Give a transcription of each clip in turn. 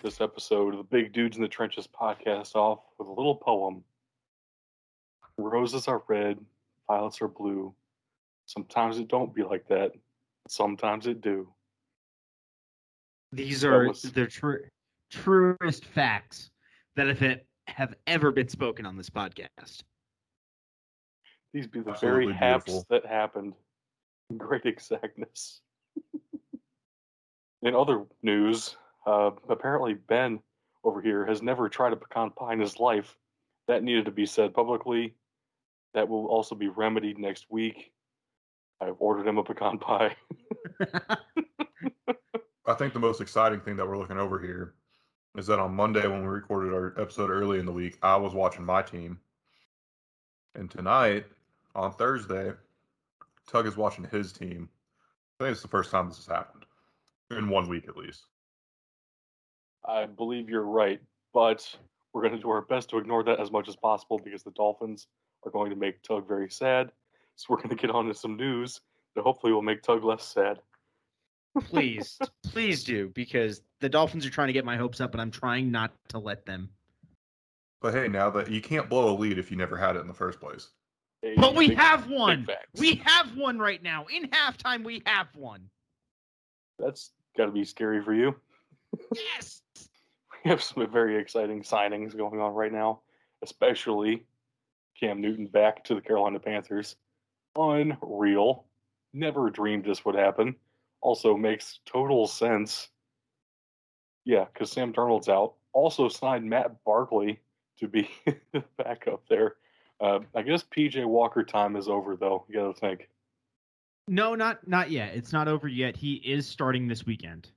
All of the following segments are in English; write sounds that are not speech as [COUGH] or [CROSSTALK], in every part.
start this episode of the Big Dudes in the Trenches podcast off with a little poem. Roses are red, violets are blue. Sometimes it don't be like that. Sometimes it do. These are was- the tru- truest facts that have have ever been spoken on this podcast. These be the Absolutely very haps beautiful. that happened in [LAUGHS] great exactness. [LAUGHS] in other news, uh, apparently Ben over here has never tried a pecan pie in his life. That needed to be said publicly. That will also be remedied next week. I've ordered him a pecan pie. [LAUGHS] I think the most exciting thing that we're looking over here is that on Monday when we recorded our episode early in the week, I was watching my team. And tonight, on Thursday, Tug is watching his team. I think it's the first time this has happened. In one week at least. I believe you're right, but we're going to do our best to ignore that as much as possible because the Dolphins are going to make Tug very sad. So we're going to get on to some news that hopefully will make Tug less sad. please, please do, because the Dolphins are trying to get my hopes up, and I'm trying not to let them. But hey, now that you can't blow a lead if you never had it in the first place. Hey, But we big- have one. We have one right now. In halftime, we have one. That's got to be scary for you. Yes. We have some very exciting signings going on right now, especially Cam Newton back to the Carolina Panthers. Unreal. Never dreamed this would happen. Also makes total sense. Yeah, because Sam Darnold's out. Also signed Matt Barkley to be [LAUGHS] back up there. Uh, I guess PJ Walker time is over, though. You got to think. No, not not yet. It's not over yet. He is starting this weekend.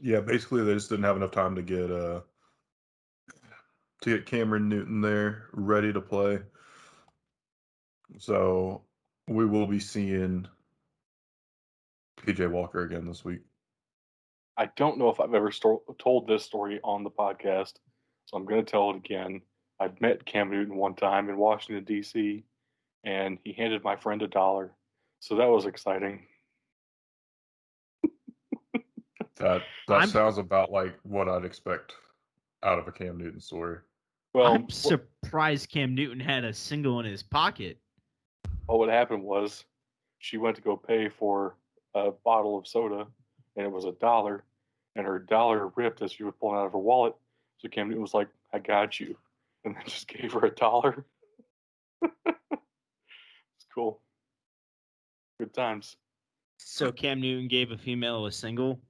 Yeah, basically they just didn't have enough time to get uh to get Cameron Newton there ready to play. So we will be seeing PJ Walker again this week. I don't know if I've ever sto- told this story on the podcast, so I'm going to tell it again. I met Cam Newton one time in Washington, D.C., and he handed my friend a dollar. So that was exciting. That that I'm- sounds about like what I'd expect out of a Cam Newton story. Well, I'm surprised Cam Newton had a single in his pocket. well, what happened was she went to go pay for a bottle of soda, and it was a dollar, and her dollar ripped as she was pulling out of her wallet. So Cam Newton was like, I got you. [LAUGHS] And then just gave her a dollar. [LAUGHS] it's cool. Good times. So Cam Newton gave a female a single.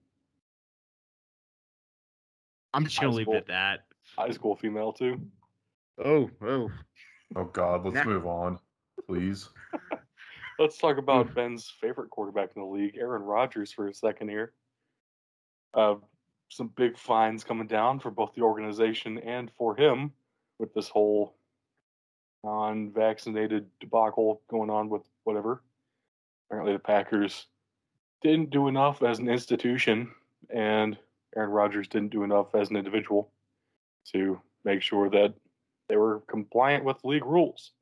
I'm just gonna leave school. it at that. High school female, too. Oh, oh. Oh God, let's Nah. move on, please. [LAUGHS] Let's talk about Ben's favorite quarterback in the league, Aaron Rodgers, for a second here. Uh, some big fines coming down for both the organization and for him with this whole non-vaccinated debacle going on with whatever. Apparently, the Packers didn't do enough as an institution, and Aaron Rodgers didn't do enough as an individual to make sure that they were compliant with league rules.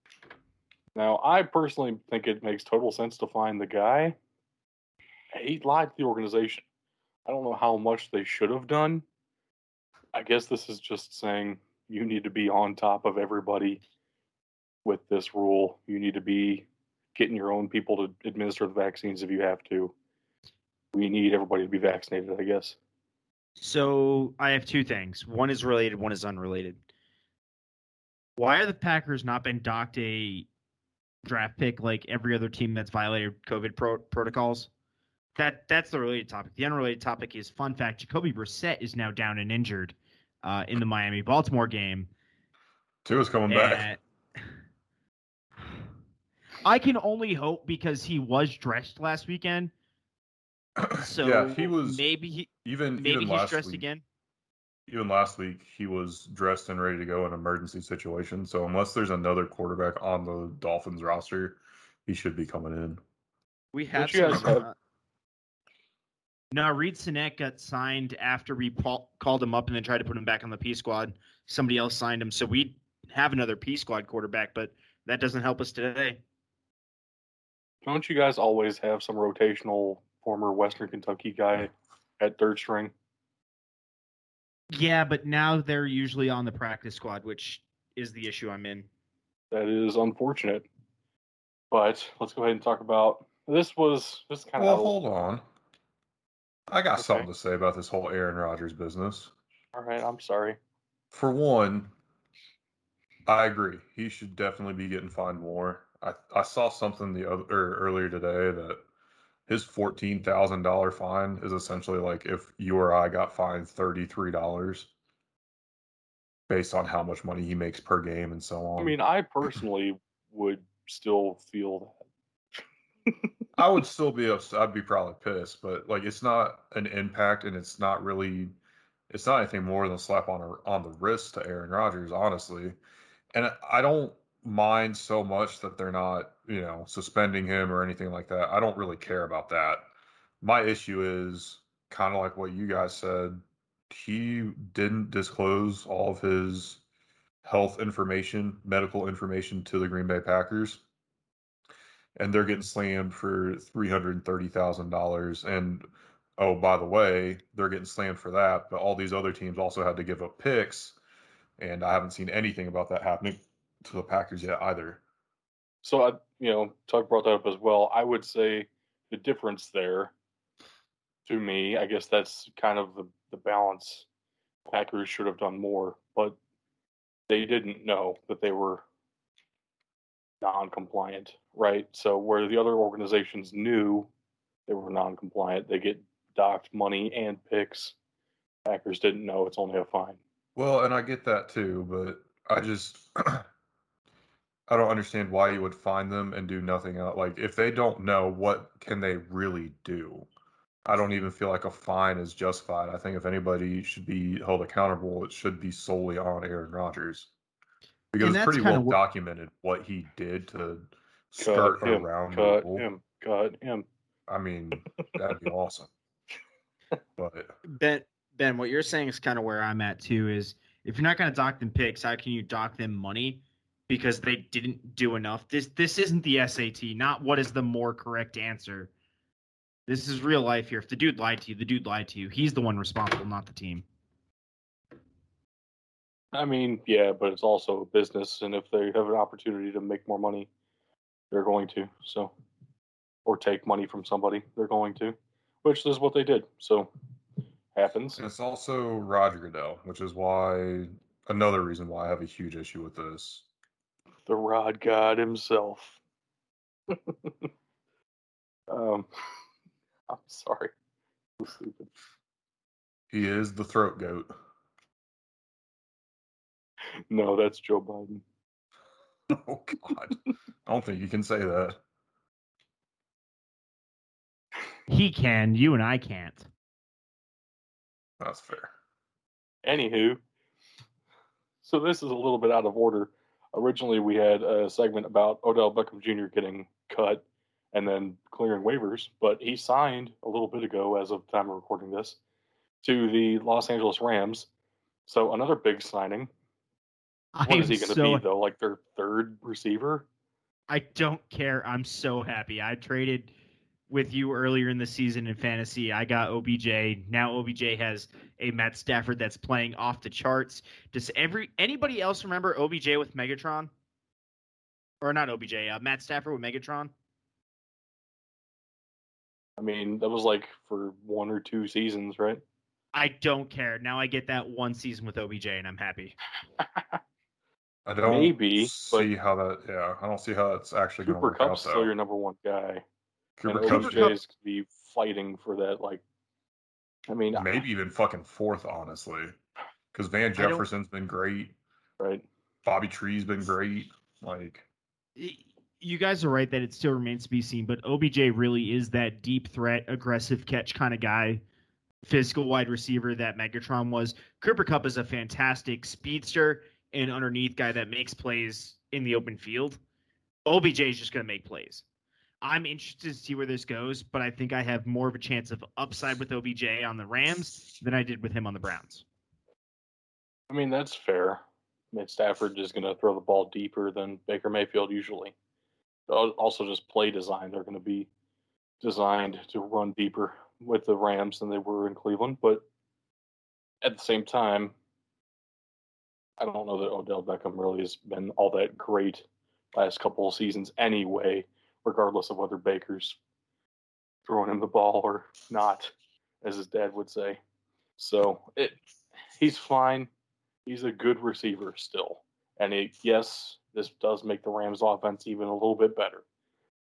Now, I personally think it makes total sense to find the guy. He lied to the organization. I don't know how much they should have done. I guess this is just saying you need to be on top of everybody with this rule. You need to be getting your own people to administer the vaccines if you have to. We need everybody to be vaccinated, I guess. So I have two things. One is related, one is unrelated. Why are the Packers not been docked a draft pick like every other team that's violated COVID pro- protocols? That that's the related topic. The unrelated topic is fun fact: Jacoby Brissett is now down and injured uh, in the Miami Baltimore game. Tua's coming back. [SIGHS] I can only hope because he was dressed last weekend. [CLEARS THROAT] So yeah, he was maybe he even maybe even he's last dressed week, again. Even last week, he was dressed and ready to go in emergency situation. So unless there's another quarterback on the Dolphins roster, he should be coming in. We have you guys some. uh, no, Reid Sinnett got signed after we pa- called him up and then tried to put him back on the P squad. Somebody else signed him, so we have another P squad quarterback, but that doesn't help us today. Don't you guys always have some rotational former Western Kentucky guy at third string? Yeah, but now they're usually on the practice squad, which is the issue I'm in. That is unfortunate. But let's go ahead and talk about this. Was this kind Well, of well? hold on. I got Okay. something to say about this whole Aaron Rodgers business. all right? I'm sorry. For one, I agree. He should definitely be getting fined more. I, I saw something the other or earlier today that his fourteen thousand dollar fine is essentially like if you or I got fined thirty three dollars based on how much money he makes per game and so on. I mean, I [CLEARS THROAT] personally would still feel that. I would [LAUGHS] still be upset. I'd be probably pissed, but like it's not an impact, and it's not really, it's not anything more than a slap on a, on the wrist to Aaron Rodgers, honestly. And I don't mind so much that they're not, you know, suspending him or anything like that. I don't really care about that. My issue is kind of like what you guys said. He didn't disclose all of his health information, medical information to the Green Bay Packers and they're getting slammed for three hundred and thirty thousand dollars. And oh, by the way, they're getting slammed for that. But all these other teams also had to give up picks, and I haven't seen anything about that happening to the Packers yet either. So I, you know, Tuck brought that up as well. I would say the difference there, to me, I guess that's kind of the the balance. Packers should have done more, but they didn't know that they were non-compliant, right? So where the other organizations knew they were non-compliant, they get docked money and picks. Packers didn't know it's only a fine. Well, and I get that too, but I just [CLEARS THROAT] I don't understand why you would find them and do nothing else. Like if they don't know, what can they really do? I don't even feel like a fine is justified. I think if anybody should be held accountable, it should be solely on Aaron Rodgers. Because And it's pretty well what- documented what he did to skirt Cut him, around the cut rule. him, cut him. I mean, that'd be awesome. [LAUGHS] But Ben, Ben, what you're saying is kind of where I'm at too. Is if you're not going to dock them picks, how can you dock them money because they didn't do enough? This this isn't the SAT. Not what is the more correct answer. This is real life here. If the dude lied to you, the dude lied to you. He's the one responsible, not the team. I mean, yeah, but it's also a business, and if they have an opportunity to make more money, they're going to. So, or take money from somebody, they're going to, which is what they did. So, happens. And it's also Roger Goodell, which is why another reason why I have a huge issue with this. The Rod God himself. [LAUGHS] um, [LAUGHS] I'm sorry. He is the throat goat. No, that's Joe Biden. [LAUGHS] Oh God, I don't think you can say that. He can. You and I can't. That's fair. Anywho, so this is a little bit out of order. Originally, we had a segment about Odell Beckham Jr. getting cut and then clearing waivers, but he signed a little bit ago, as of the time of recording this, to the Los Angeles Rams. So another big signing. What I'm is he going to so be though? Like their third receiver? I don't care. I'm so happy. I traded with you earlier in the season in fantasy. I got OBJ. Now OBJ has a Matt Stafford that's playing off the charts. Does every anybody else remember OBJ with Megatron? Or not OBJ, uh, Matt Stafford with Megatron? I mean, that was like for one or two seasons, right? I don't care. Now I get that one season with OBJ and I'm happy. [LAUGHS] I don't Maybe, but- see how that. Yeah, I don't see how that's actually going to Cooper work out. Kupp's still Though. your number one guy, Cooper and OBJ Cup- is going to be fighting for that. Like, I mean, maybe even fucking fourth, honestly, because Van Jefferson's been great. right? Bobby Tree's been great. Like, You guys are right that it still remains to be seen, but OBJ really is that deep threat, aggressive catch kind of guy, physical wide receiver that Megatron was. Cooper Kupp is a fantastic speedster and underneath guy that makes plays in the open field. OBJ is just going to make plays. I'm interested to see where this goes, but I think I have more of a chance of upside with OBJ on the Rams than I did with him on the Browns. I mean, that's fair. I mean, Stafford is going to throw the ball deeper than Baker Mayfield usually. Also, just play design. They're going to be designed to run deeper with the Rams than they were in Cleveland. But at the same time, I don't know that Odell Beckham really has been all that great last couple of seasons anyway, regardless of whether Baker's throwing him the ball or not, as his dad would say. So it, he's fine. He's a good receiver still. And it, yes, this does make the Rams offense even a little bit better.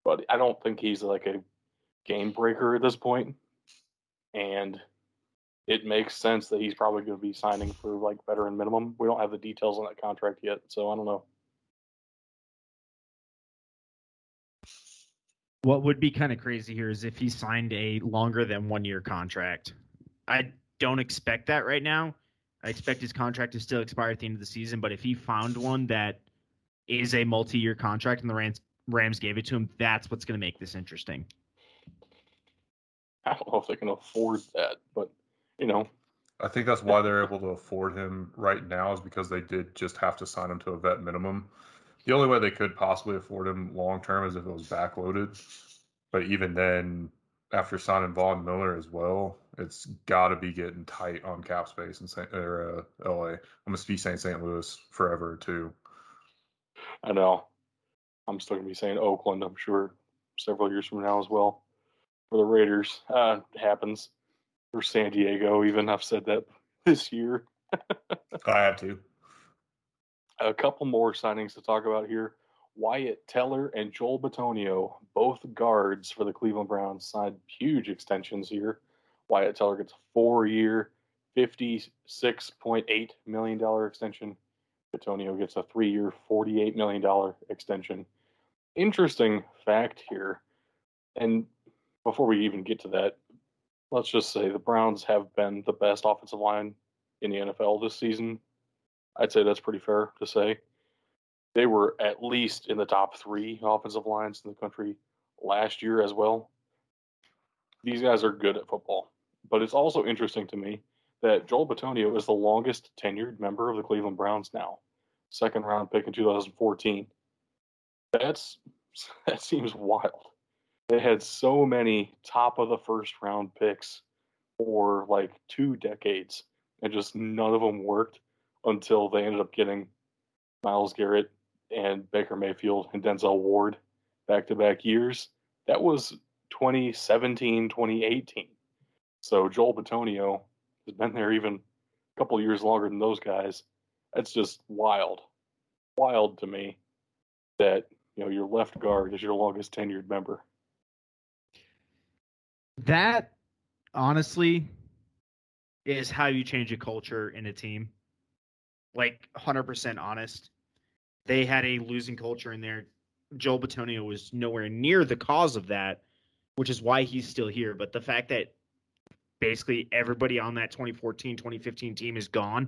But I don't think he's like a game breaker at this point. And it makes sense that he's probably going to be signing for like veteran minimum. We don't have the details on that contract yet, so I don't know. What would be kind of crazy here is if he signed a longer than one year contract. I don't expect that right now. I expect his contract to still expire at the end of the season, but if he found one that is a multi year contract and the Rams Rams gave it to him, that's what's going to make this interesting. I don't know if they can afford that, but you know. I think that's why they're able to afford him right now is because they did just have to sign him to a vet minimum. The only way they could possibly afford him long term is if it was backloaded. But even then, after signing Von Miller as well, it's got to be getting tight on cap space in Saint, or, uh, LA. I'm going to be saying St. Louis forever, too. I know. I'm still going to be saying Oakland, I'm sure, several years from now as well. For the Raiders, uh, it happens for San Diego. Even I've said that [LAUGHS] this year. I have to. A couple more signings to talk about here. Wyatt Teller and Joel Bitonio, both guards for the Cleveland Browns, signed huge extensions here. Wyatt Teller gets a four-year, $56.8 million extension. Bitonio gets a three-year, $48 million extension. Interesting fact here, and before we even get to that, let's just say the Browns have been the best offensive line in the NFL this season. I'd say that's pretty fair to say. They were at least in the top three offensive lines in the country last year as well. These guys are good at football. But it's also interesting to me that Joel Bitonio is the longest tenured member of the Cleveland Browns now. Second round pick in 2014. That's [LAUGHS] that seems wild they had so many top of the first round picks for like two decades, and just none of them worked until they ended up getting Myles Garrett and Baker Mayfield and Denzel Ward back to back years. That was 2017, 2018. So Joel Bitonio has been there even a couple years longer than those guys. That's just wild. Wild to me that, you know, your left guard is your longest tenured member. That honestly is how you change a culture in a team. Like 100% honest. They had a losing culture in there. Joel Bitonio was nowhere near the cause of that, which is why he's still here. But the fact that basically everybody on that 2014 2015 team is gone,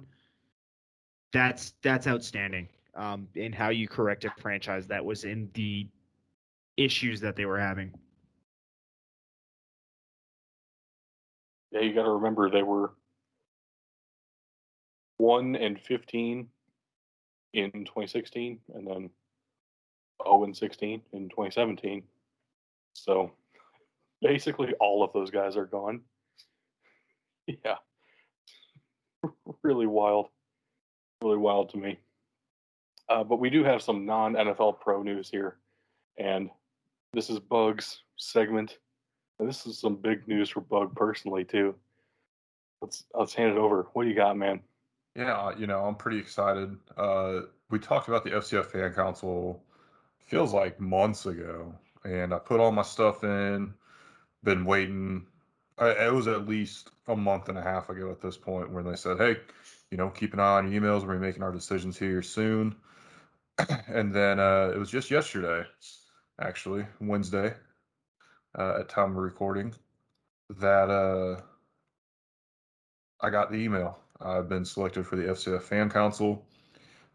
that's that's outstanding. Um, in how you correct a franchise that was in the issues that they were having. yeah, you got to remember they were one and fifteen in 2016, and then 0 and 16 in 2017. So basically, all of those guys are gone. [LAUGHS] Yeah, [LAUGHS] really wild, really wild to me. Uh, but we do have some non NFL pro news here, and this is Bugs segment this is some big news for Bug personally too. Let's let's hand it over. What do you got, man? Yeah, you know, I'm pretty excited. Uh, we talked about the FCF Fan Council feels like months ago, and I put all my stuff in. Been waiting. I, it was at least a month and a half ago at this point when they said, "Hey, you know, keep an eye on your emails. We're making our decisions here soon." [CLEARS THROAT] and then uh, it was just yesterday, actually Wednesday, uh, at time of recording that uh, I got the email. I've been selected for the FCF Fan Council.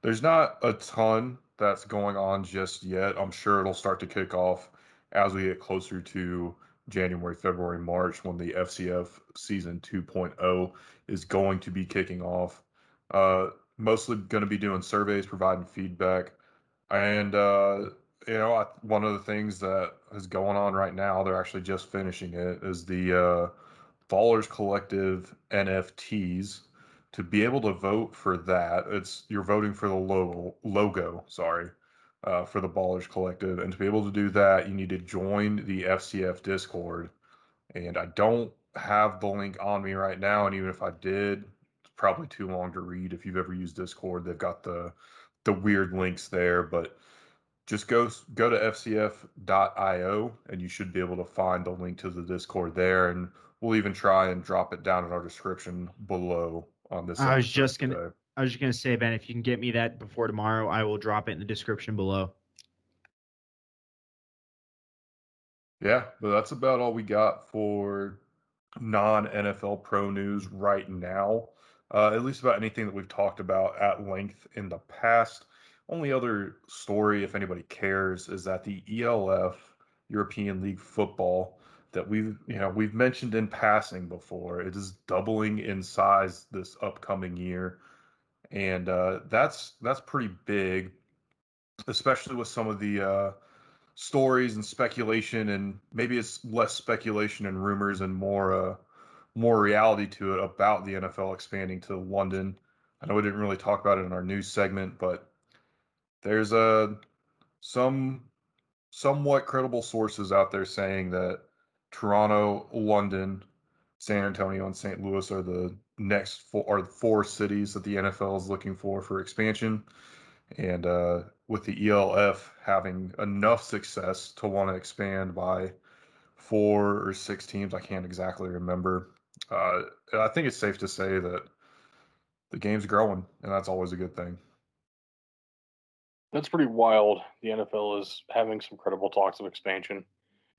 There's not a ton that's going on just yet. I'm sure it'll start to kick off as we get closer to January, February, March when the FCF season 2.0 is going to be kicking off. Uh, mostly going to be doing surveys, providing feedback, and uh, you know, I, one of the things that is going on right now, they're actually just finishing it, is the uh, Ballers Collective NFTs. To be able to vote for that, it's you're voting for the logo logo, sorry, uh, for the Ballers Collective, and to be able to do that, you need to join the FCF Discord. And I don't have the link on me right now, and even if I did, it's probably too long to read. If you've ever used Discord, they've got the the weird links there, but just go go to fcf.io and you should be able to find the link to the discord there and we'll even try and drop it down in our description below on this i was just gonna today. i was just gonna say ben if you can get me that before tomorrow i will drop it in the description below. Yeah but that's about all we got for non nfl pro news right now. Uh, at least about anything that we've talked about at length in the past. Only other story, if anybody cares, is that the ELF European League football that we've you know we've mentioned in passing before. It is doubling in size this upcoming year, and uh, that's that's pretty big, especially with some of the uh, stories and speculation, and maybe it's less speculation and rumors and more uh, more reality to it about the NFL expanding to London. I know we didn't really talk about it in our news segment, but there's a some somewhat credible sources out there saying that Toronto, London, San Antonio, and St. Louis are the next four are four cities that the NFL is looking for for expansion. And uh, with the ELF having enough success to want to expand by four or six teams, I can't exactly remember. Uh, I think it's safe to say that the game's growing, and that's always a good thing. That's pretty wild. The NFL is having some credible talks of expansion.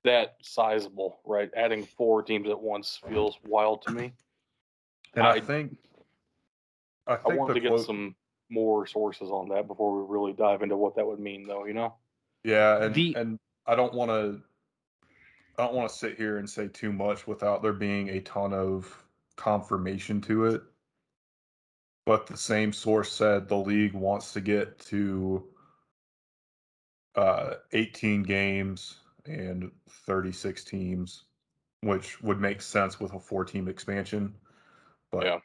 That sizable, right? Adding four teams at once feels wild to me. And I, I think I think I wanted to get quote, some more sources on that before we really dive into what that would mean, though. You know? Yeah, and the, and I don't want to I don't want to sit here and say too much without there being a ton of confirmation to it. But the same source said the league wants to get to uh, 18 games and 36 teams, which would make sense with a four team expansion. But yeah.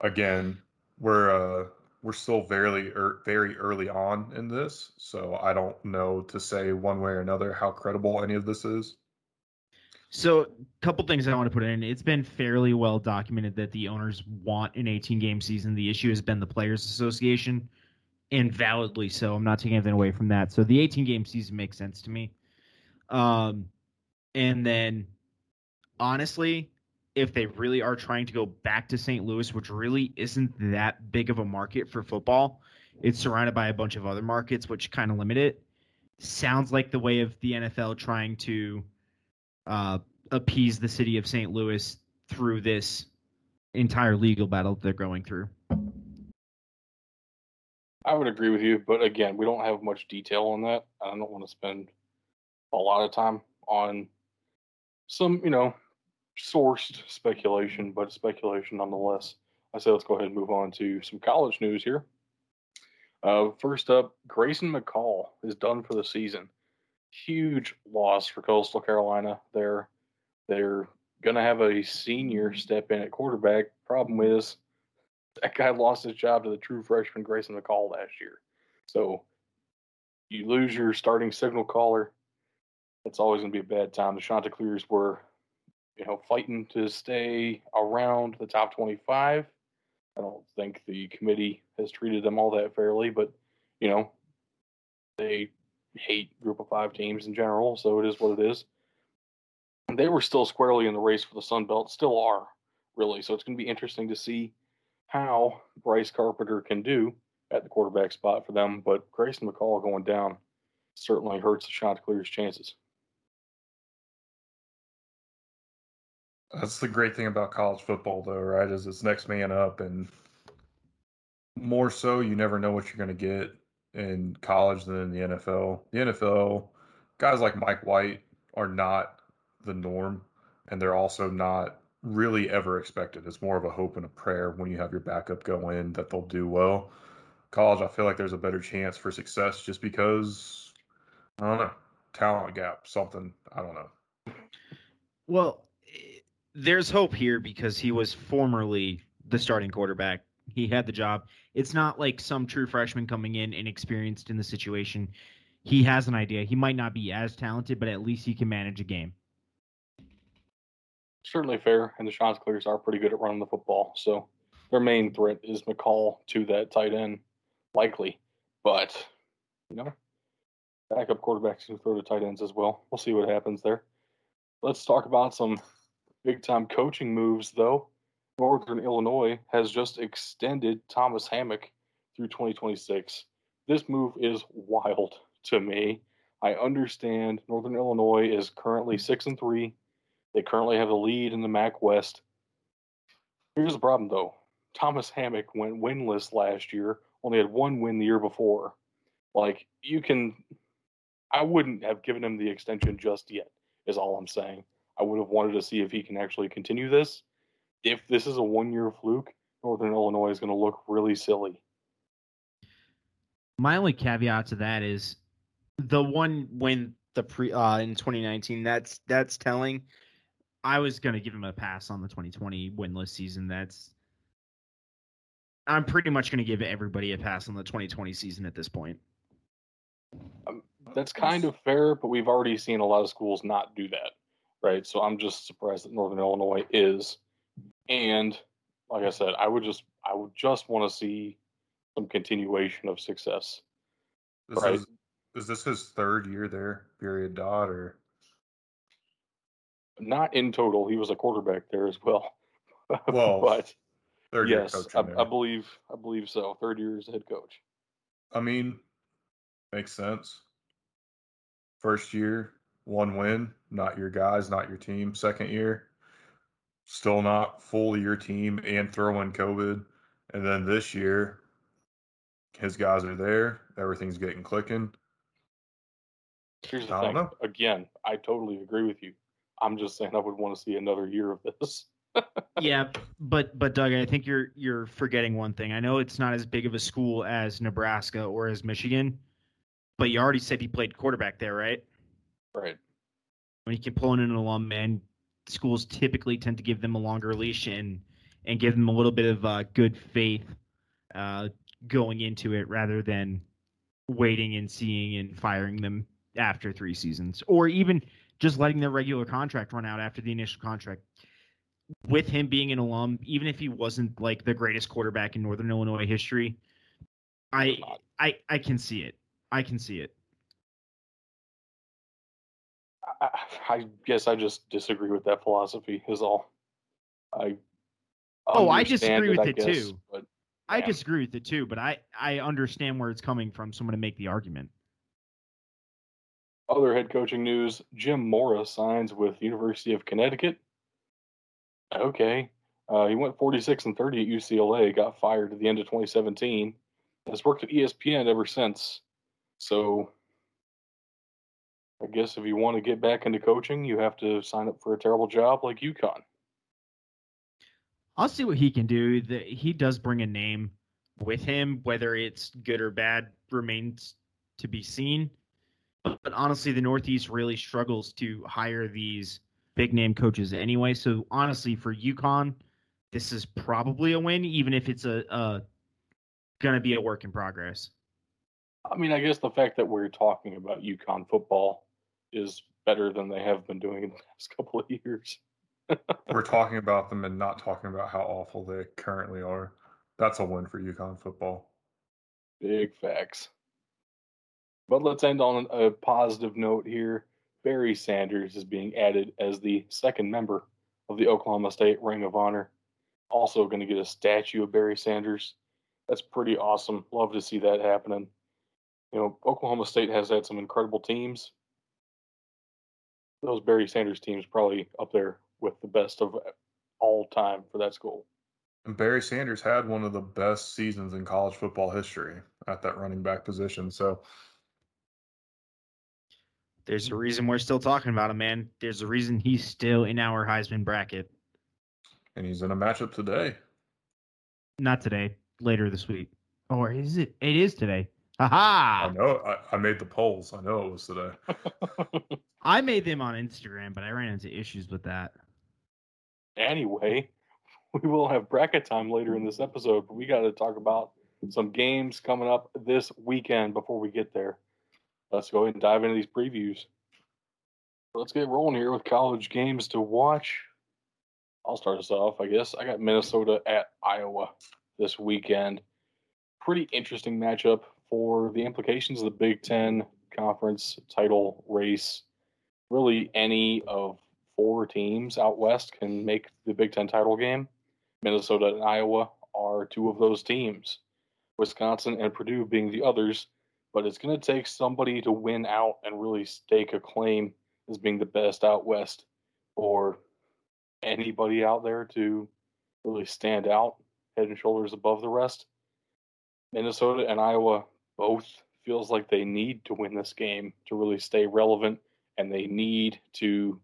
again, we're uh, we're still very er, very early on in this, so I don't know to say one way or another how credible any of this is. So, a couple things I want to put in. It's been fairly well documented that the owners want an 18 game season. The issue has been the Players Association and validly so. I'm not taking anything away from that. So the 18 game season makes sense to me. Um, and then honestly, if they really are trying to go back to St. Louis, which really isn't that big of a market for football, it's surrounded by a bunch of other markets which kind of limit it. Sounds like the way of the NFL trying to uh, appease the city of St. Louis through this entire legal battle that they're going through. I would agree with you, but again, we don't have much detail on that. I don't want to spend a lot of time on some, you know, sourced speculation, but speculation nonetheless. I say let's go ahead and move on to some college news here. Uh, first up, Grayson McCall is done for the season. Huge loss for Coastal Carolina. They're they're gonna have a senior step in at quarterback. Problem is that guy lost his job to the true freshman Grayson McCall last year. So you lose your starting signal caller. It's always going to be a bad time. The Chanticleers were, you know, fighting to stay around the top 25. I don't think the committee has treated them all that fairly, but, you know, they hate group of five teams in general, so it is what it is. they were still squarely in the race for the Sun Belt, still are, really. So it's going to be interesting to see how Bryce Carpenter can do at the quarterback spot for them, but Grayson McCall going down certainly hurts the Chanticleers' chances. That's the great thing about college football, though, right? Is it's next man up, and more so, you never know what you're going to get in college than in the NFL. The NFL, guys like Mike White are not the norm, and they're also not really ever expected. It's more of a hope and a prayer when you have your backup go in that they'll do well. College, I feel like there's a better chance for success just because I don't know talent gap, something I don't know. Well, there's hope here because he was formerly the starting quarterback. He had the job. It's not like some true freshman coming in inexperienced in the situation. He has an idea. He might not be as talented, but at least he can manage a game. Certainly fair, and the Chanticleers are pretty good at running the football. So their main threat is McCall to that tight end, likely. But, you know, backup quarterbacks can throw to tight ends as well. We'll see what happens there. Let's talk about some big time coaching moves, though. Northern Illinois has just extended Thomas Hammock through 2026. This move is wild to me. I understand Northern Illinois is currently six and three. They currently have the lead in the MAC West. Here's the problem, though. Thomas Hammock went winless last year. Only had one win the year before. Like you can, I wouldn't have given him the extension just yet. Is all I'm saying. I would have wanted to see if he can actually continue this if this is a one year fluke, Northern Illinois is going to look really silly. My only caveat to that is the one when the pre uh, in 2019. That's that's telling. I was going to give him a pass on the 2020 winless season. That's I'm pretty much going to give everybody a pass on the 2020 season at this point. Um, that's kind of fair, but we've already seen a lot of schools not do that, right? So I'm just surprised that Northern Illinois is. And like I said, I would just I would just want to see some continuation of success. This right? is is this his third year there, period dot or not in total. He was a quarterback there as well. [LAUGHS] Well, but third yes, I, I, believe I believe so. Third year as head coach. I mean, makes sense. First year, one win, not your guys, not your team. Second year, still not fully your team and throw in COVID. And then this year, his guys are there. Everything's getting clicking. Here's the I thing. Know. Again, I totally agree with you. I'm just saying I would want to see another year of this. [LAUGHS] yeah, but but Doug, I think you're you're forgetting one thing. I know it's not as big of a school as Nebraska or as Michigan, but you already said he played quarterback there, right? Right. When you can pull in an alum, man, schools typically tend to give them a longer leash and and give them a little bit of uh, good faith uh, going into it rather than waiting and seeing and firing them after three seasons or even just letting their regular contract run out after the initial contract. With him being an alum, even if he wasn't like the greatest quarterback in Northern Illinois history, I I I can see it. I can see it. I, I guess I just disagree with that philosophy. Is all. I. Oh, I disagree with I it guess, too. But, I disagree with it too, but I I understand where it's coming from. Someone to make the argument. Other head coaching news: Jim Mora signs with University of Connecticut. Okay, uh, he went 46 and 30 at UCLA. Got fired at the end of 2017. Has worked at ESPN ever since. So I guess if you want to get back into coaching, you have to sign up for a terrible job like UConn. I'll see what he can do. The, he does bring a name with him, whether it's good or bad remains to be seen. But, but honestly, the Northeast really struggles to hire these big name coaches anyway. So honestly, for UConn, this is probably a win, even if it's a, a going to be a work in progress. I mean, I guess the fact that we're talking about UConn football is better than they have been doing in the past [LAUGHS] couple of years. [LAUGHS] We're talking about them and not talking about how awful they currently are. That's a win for UConn football. Big facts. But let's end on a positive note here. Barry Sanders is being added as the second member of the Oklahoma State Ring of Honor. Also, going to get a statue of Barry Sanders. That's pretty awesome. Love to see that happening. You know, Oklahoma State has had some incredible teams, those Barry Sanders teams probably up there with the best of all time for that school. And Barry Sanders had one of the best seasons in college football history at that running back position. So there's a reason we're still talking about him, man. There's a reason he's still in our Heisman bracket. And he's in a matchup today. Not today, later this week. Or is it? It is today. Aha! I know. I, I made the polls. I know it was today. [LAUGHS] I made them on Instagram, but I ran into issues with that. Anyway, [LAUGHS] we will have bracket time later in this episode, but we got to talk about some games coming up this weekend before we get there. Let's go ahead and dive into these previews. Let's get rolling here with college games to watch. I'll start us off, I guess. I got Minnesota at Iowa this weekend. Pretty interesting matchup for the implications of the Big Ten conference title race. Really, any of four teams out west can make the Big Ten title game. Minnesota and Iowa are two of those teams, Wisconsin and Purdue being the others. But it's going to take somebody to win out and really stake a claim as being the best out west or anybody out there to really stand out head and shoulders above the rest. Minnesota and Iowa both feels like they need to win this game to really stay relevant and they need to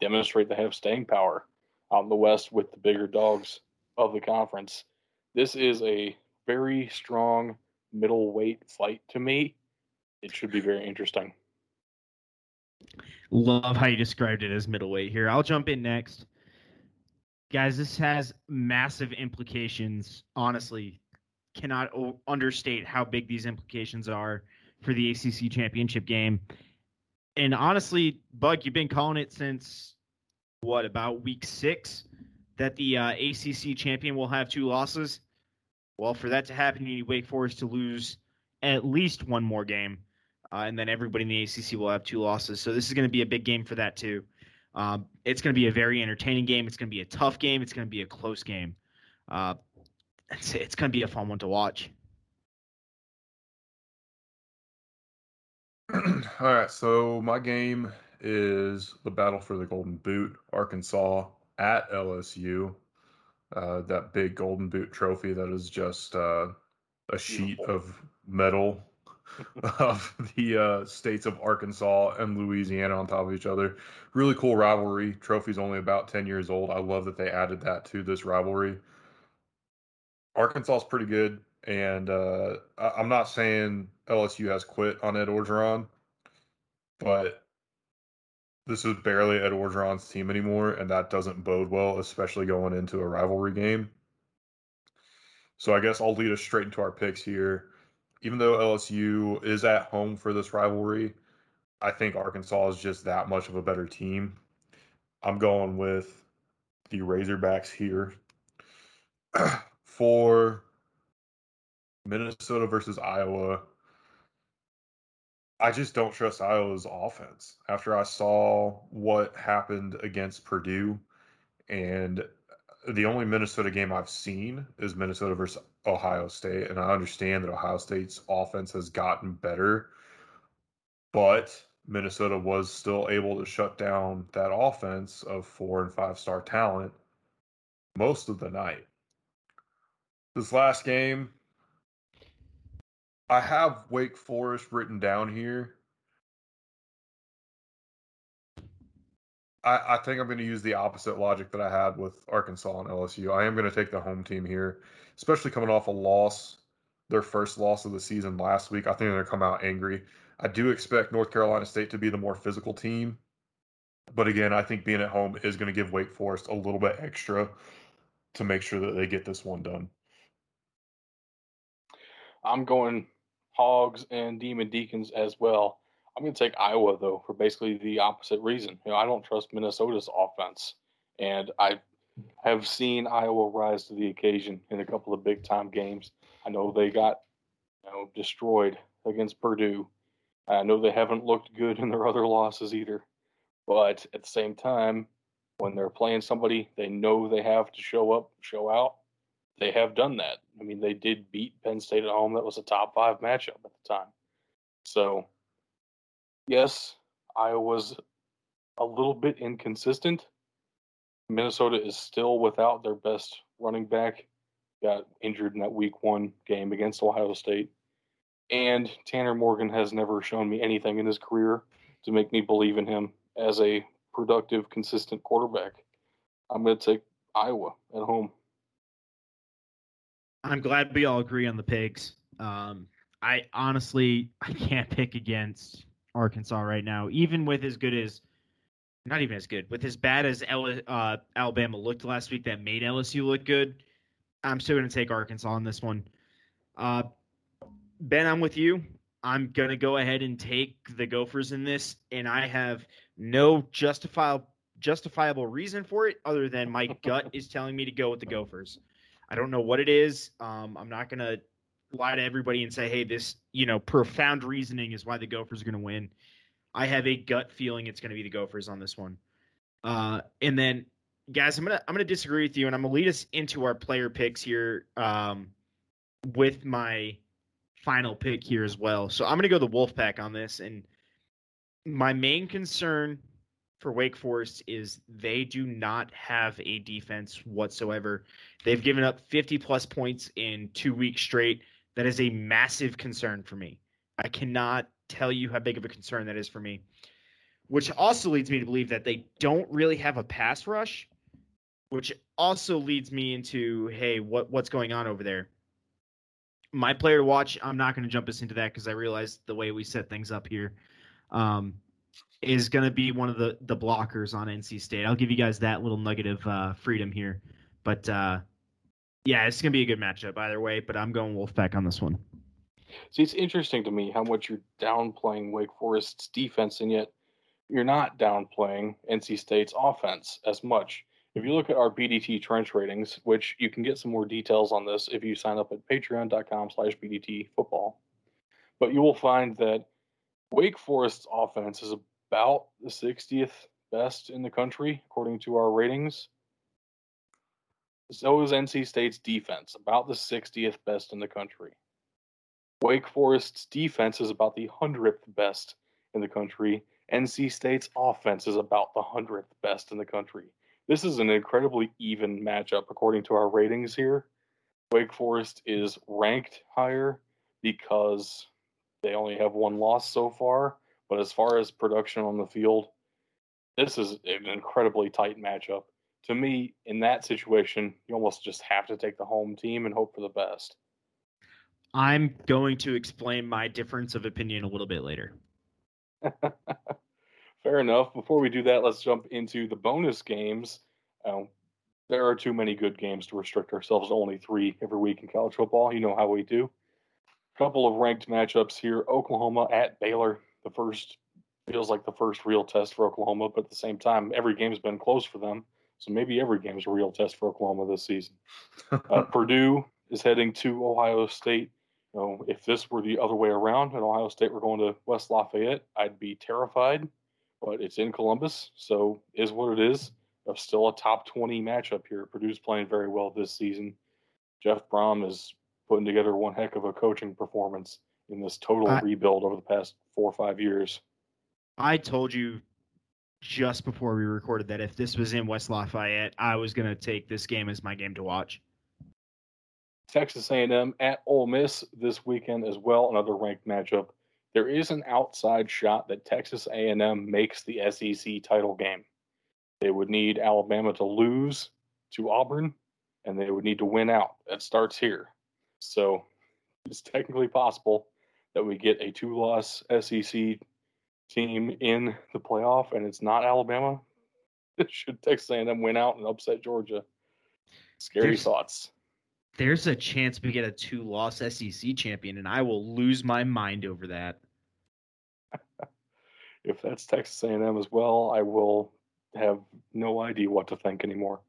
demonstrate they have staying power in the West with the bigger dogs of the conference. This is a very strong middleweight fight to me. It should be very interesting. Love how you described it as middleweight here. I'll jump in next. Guys, this has massive implications. Honestly, cannot understate how big these implications are for the ACC championship game. And honestly, Bug, you've been calling it since what about week six that the uh, ACC champion will have two losses. Well, for that to happen, you need Wake Forest to lose at least one more game, uh, and then everybody in the ACC will have two losses. So this is going to be a big game for that too. Um, it's going to be a very entertaining game. It's going to be a tough game. It's going to be a close game. Uh, it's, it's going to be a fun one to watch. [CLEARS THROAT] All right, so my game is the battle for the Golden Boot, Arkansas at LSU. Uh, that big Golden Boot trophy that is just uh, a sheet of metal [LAUGHS] of the uh, states of Arkansas and Louisiana on top of each other. Really cool rivalry. Trophy's only about 10 years old. I love that they added that to this rivalry. Arkansas is pretty good. And uh, I- am not saying LSU has quit on Ed Orgeron, but this is barely Ed Orgeron's team anymore, and that doesn't bode well, especially going into a rivalry game. So I guess I'll lead us straight into our picks here. Even though LSU is at home for this rivalry, I think Arkansas is just that much of a better team. I'm going with the Razorbacks here. [CLEARS THROAT] for Minnesota versus Iowa, I just don't trust Iowa's offense. After I saw what happened against Purdue, and the only Minnesota game I've seen is Minnesota versus Ohio State, and I understand that Ohio State's offense has gotten better, but Minnesota was still able to shut down that offense of four and five star talent most of the night. This last game, I have Wake Forest written down here. I, I think I'm going to use the opposite logic that I had with Arkansas and LSU. I am going to take the home team here, especially coming off a loss, their first loss of the season last week. I think they're going to come out angry. I do expect North Carolina State to be the more physical team. But again, I think being at home is going to give Wake Forest a little bit extra to make sure that they get this one done. I'm going Hogs and Demon Deacons as well. I'm going to take Iowa though for basically the opposite reason. You know, I don't trust Minnesota's offense, and I have seen Iowa rise to the occasion in a couple of big time games. I know they got you know destroyed against Purdue. I know they haven't looked good in their [LAUGHS] other losses either. But at the same time, when they're playing somebody they know they have to show up, show out, they have done that. I mean, they did beat Penn State at home. That was a top five matchup at the time. So, yes, Iowa's a little bit inconsistent. Minnesota is still without their best running back. Got injured in that week one game against Ohio State. And Tanner Morgan has never shown me anything in his career to make me believe in him as a productive, consistent quarterback. I'm going to take Iowa at home. I'm glad we all agree on the pigs. Um, I honestly [LAUGHS] I can't pick against Arkansas right now, even with as good as not even as good. With as bad as L- uh, Alabama looked last week, that made LSU look good. I'm still going to take Arkansas on this one. Uh, ben, I'm with you. I'm going to go ahead and take the Gophers in this, and I have no justifiable justifiable reason for it other than my gut is telling me to go with the Gophers. I don't know what it is. Um, I'm not going to lie to everybody and say, hey, this, you know, profound reasoning is why the Gophers are going to win. I have a gut feeling it's going to be the Gophers on this one. Uh, and then, guys, I'm gonna I'm gonna disagree with you, and I'm gonna lead us into our player picks here um, with my final pick here as well. So I'm gonna go the Wolfpack on this, and my main concern for Wake Forest is they do not have a defense whatsoever. They've given up 50 plus points in two weeks straight. That is a massive concern for me. I cannot tell you how big of a concern that is for me. Which also leads me to believe that they don't really have a pass rush, which also leads me into hey, what what's going on over there? My player to watch, I'm not going to jump us into that because I realize the way we set things up here um, is going to be one of the the blockers on NC State. I'll give you guys that little nugget of uh, freedom here, but uh, yeah, it's going to be a good matchup either way. But I'm going Wolfpack on this one. See, it's interesting to me how much you're downplaying Wake Forest's defense, and yet you're not downplaying NC State's offense as much. If you look at our BDT trench ratings, which you can get some more details on this if you sign up at patreon.com slash BDT football, but you will find that Wake Forest's offense is about the 60th best in the country, according to our ratings. So is NC State's defense, about the 60th best in the country. Wake Forest's defense is about the 100th best in the country. NC State's offense is about the 100th best in the country. This is an incredibly even matchup according to our ratings here. Wake Forest is ranked higher because they only have one loss so far. But as far as production on the field, this is an incredibly tight matchup. To me, in that situation, you almost just have to take the home team and hope for the best. I'm going to explain my difference of opinion a little bit later. [LAUGHS] Fair enough. Before we do that, let's jump into the bonus games. Um, there are too many good games to restrict ourselves to only three every week in college football. You know how we do. Couple of ranked matchups here Oklahoma at Baylor. The first feels like the first real test for Oklahoma, but at the same time, every game's been close for them. So maybe every game's a real test for Oklahoma this season. Uh, [LAUGHS] Purdue is heading to Ohio State. You know, if this were the other way around and Ohio State were going to West Lafayette, I'd be terrified. But it's in Columbus, so is what it is. Still a top 20 matchup here. Purdue's playing very well this season. Jeff Brohm is putting together one heck of a coaching performance in this total I, rebuild over the past four or five years. I told you just before we recorded that if this was in West Lafayette, I was going to take this game as my game to watch. Texas A&M at Ole Miss this weekend as well, another ranked matchup. There is an outside shot that Texas A&M makes the SEC title game. They would need Alabama to lose to Auburn, and they would need to win out. That starts here. So it's technically possible that we get a two-loss SEC team in the playoff, and it's not Alabama. [LAUGHS] Should Texas A&M win out and upset Georgia? Scary There's, thoughts there's a chance we get a two loss SEC champion, and I will lose my mind over that. [LAUGHS] if that's Texas A&M as well, I will have no idea what to think anymore.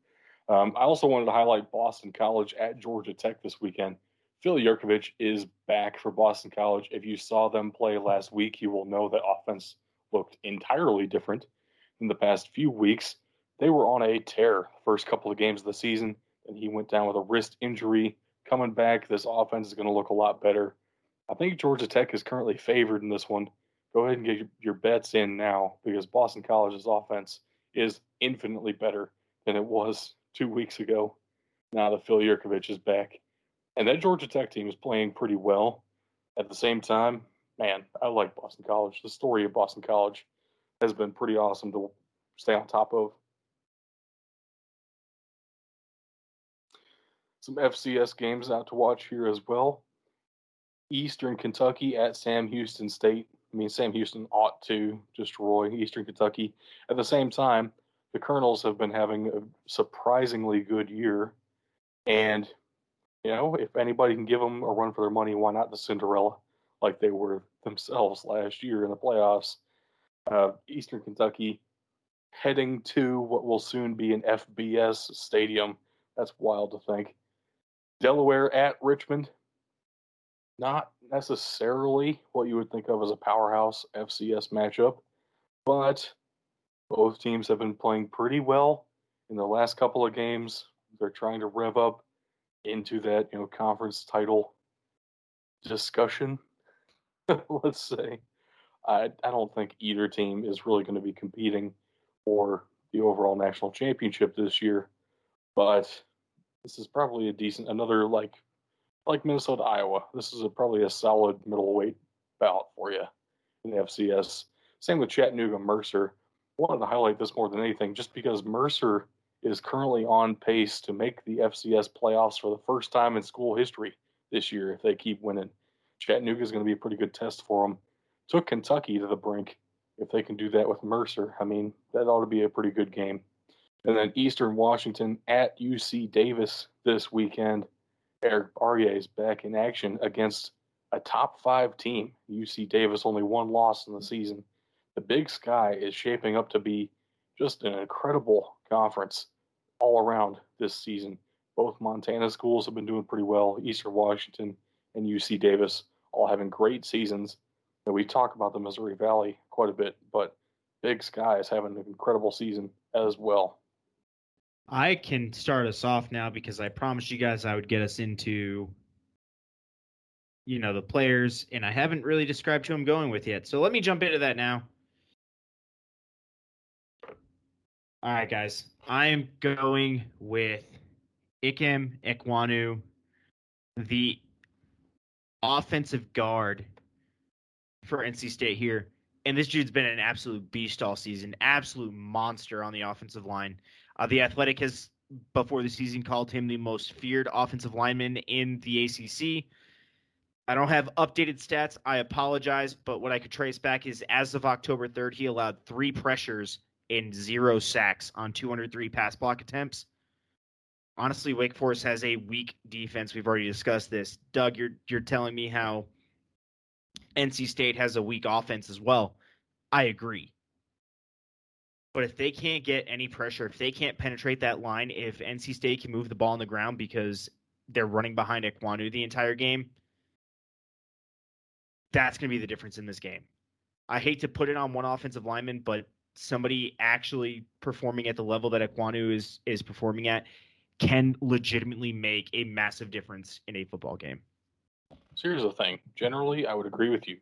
Um, I also wanted to highlight Boston College at Georgia Tech this weekend. Phil Jurkovec is back for Boston College. If you saw them play last week, you will know that offense looked entirely different in the past few weeks. They were on a tear first couple of games of the season and he went down with a wrist injury. Coming back, this offense is going to look a lot better. I think Georgia Tech is currently favored in this one. Go ahead and get your bets in now because Boston College's offense is infinitely better than it was two weeks ago. Now that Phil Jurkovec is back. And that Georgia Tech team is playing pretty well. At the same time, man, I like Boston College. The story of Boston College has been pretty awesome to stay on top of. some FCS games out to watch here as well. Eastern Kentucky at Sam Houston State. I mean, Sam Houston ought to destroy Eastern Kentucky. At the same time, the Colonels have been having a surprisingly good year. And, you know, if anybody can give them a run for their money, why not the Cinderella like they were themselves last year in the playoffs? Uh, Eastern Kentucky heading to what will soon be an FBS stadium. That's wild to think. Delaware at Richmond. Not necessarily what you would think of as a powerhouse FCS matchup, but both teams have been playing pretty well in the last couple of games. They're trying to rev up into that, you know, conference title discussion. [LAUGHS] Let's say. I, I don't think either team is really going to be competing for the overall national championship this year, but this is probably a decent another like like Minnesota Iowa. This is a, probably a solid middleweight bout for you in the FCS. Same with Chattanooga Mercer. Wanted to highlight this more than anything, just because Mercer is currently on pace to make the FCS playoffs for the first time in school history this year if they keep winning. Chattanooga is going to be a pretty good test for them. Took Kentucky to the brink. If they can do that with Mercer, I mean, that ought to be a pretty good game. And then Eastern Washington at UC Davis this weekend. Eric Barriere is back in action against a top five team. UC Davis only one loss in the season. The Big Sky is shaping up to be just an incredible conference all around this season. Both Montana schools have been doing pretty well. Eastern Washington and UC Davis all having great seasons. And we talk about the Missouri Valley quite a bit, but Big Sky is having an incredible season as well. I can start us off now because I promised you guys I would get us into you know the players and I haven't really described who I'm going with yet. So let me jump into that now. All right, guys. I'm going with Ikem Ekwonu, the offensive guard for NC State here. And this dude's been an absolute beast all season, absolute monster on the offensive line. Uh, the Athletic has, before the season, called him the most feared offensive lineman in the ACC. I don't have updated stats. I apologize, but what I could trace back is as of October 3rd, he allowed three pressures and zero sacks on 203 pass block attempts. Honestly, Wake Forest has a weak defense. We've already discussed this. Doug, you're you're telling me how NC State has a weak offense as well. I agree. But if they can't get any pressure, if they can't penetrate that line, if NC State can move the ball on the ground because they're running behind Ekwonu the entire game, that's going to be the difference in this game. I hate to put it on one offensive lineman, but somebody actually performing at the level that Ekwonu is is performing at can legitimately make a massive difference in a football game. So here's the thing. Generally, I would agree with you,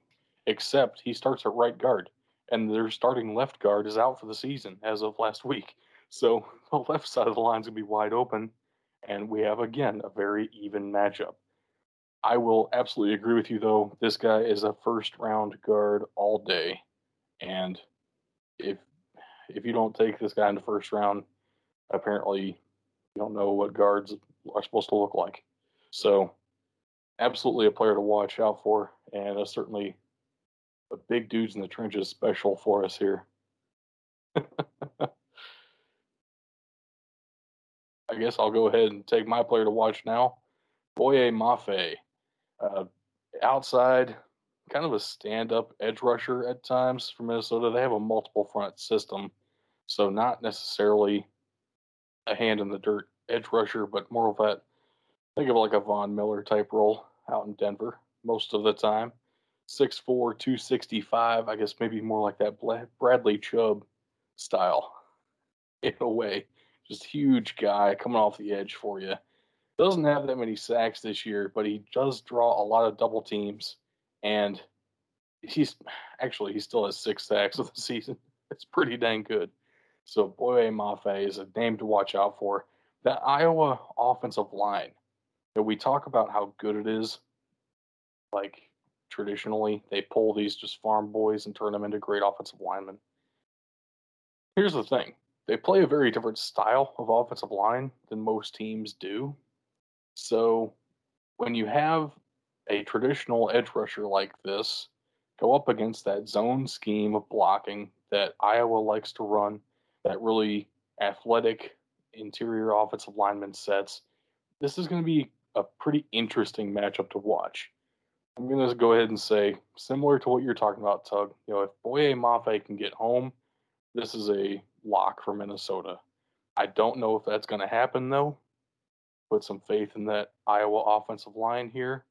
except he starts at right guard and their starting left guard is out for the season as of last week. So [LAUGHS] the left side of the line is going to be wide open, and we have again a very even matchup. I will absolutely agree with you though. This guy is a first round guard all day, and if if you don't take this guy in the first round, apparently you don't know what guards are supposed to look like. So, absolutely a player to watch out for, and certainly the big dudes in the trenches special for us here. [LAUGHS] I guess I'll go ahead and take my player to watch now. Boye Mafe. Uh, outside, kind of a stand up edge rusher at times for Minnesota. They have a multiple front system, so not necessarily a hand in the dirt edge rusher, but more of that. Think of like a Von Miller type role out in Denver most of the time. 6'4", 265. I guess maybe more like that Bradley Chubb style [LAUGHS] in a way. Just huge guy coming off the edge for you. Doesn't have that many sacks this year, but he does draw a lot of double teams. And he's actually, he still has six sacks of the [LAUGHS] season. It's pretty dang good. So Boye Mafe is a name to watch out for. That Iowa offensive line that we talk about how good it is, like traditionally. They pull these just farm boys and turn them into great offensive linemen. Here's the thing they play a very different style of offensive line than most teams do. So when you have a traditional edge rusher like this go up against that zone scheme of blocking that Iowa likes to run, that really athletic interior offensive lineman sets. This is going to be a pretty interesting matchup to watch. I'm going to go ahead and say, similar to what you're talking about, Tug, you know, if Boye Mafe can get home, this is a lock for Minnesota. I don't know if that's going to happen, though. Put some faith in that Iowa offensive line here.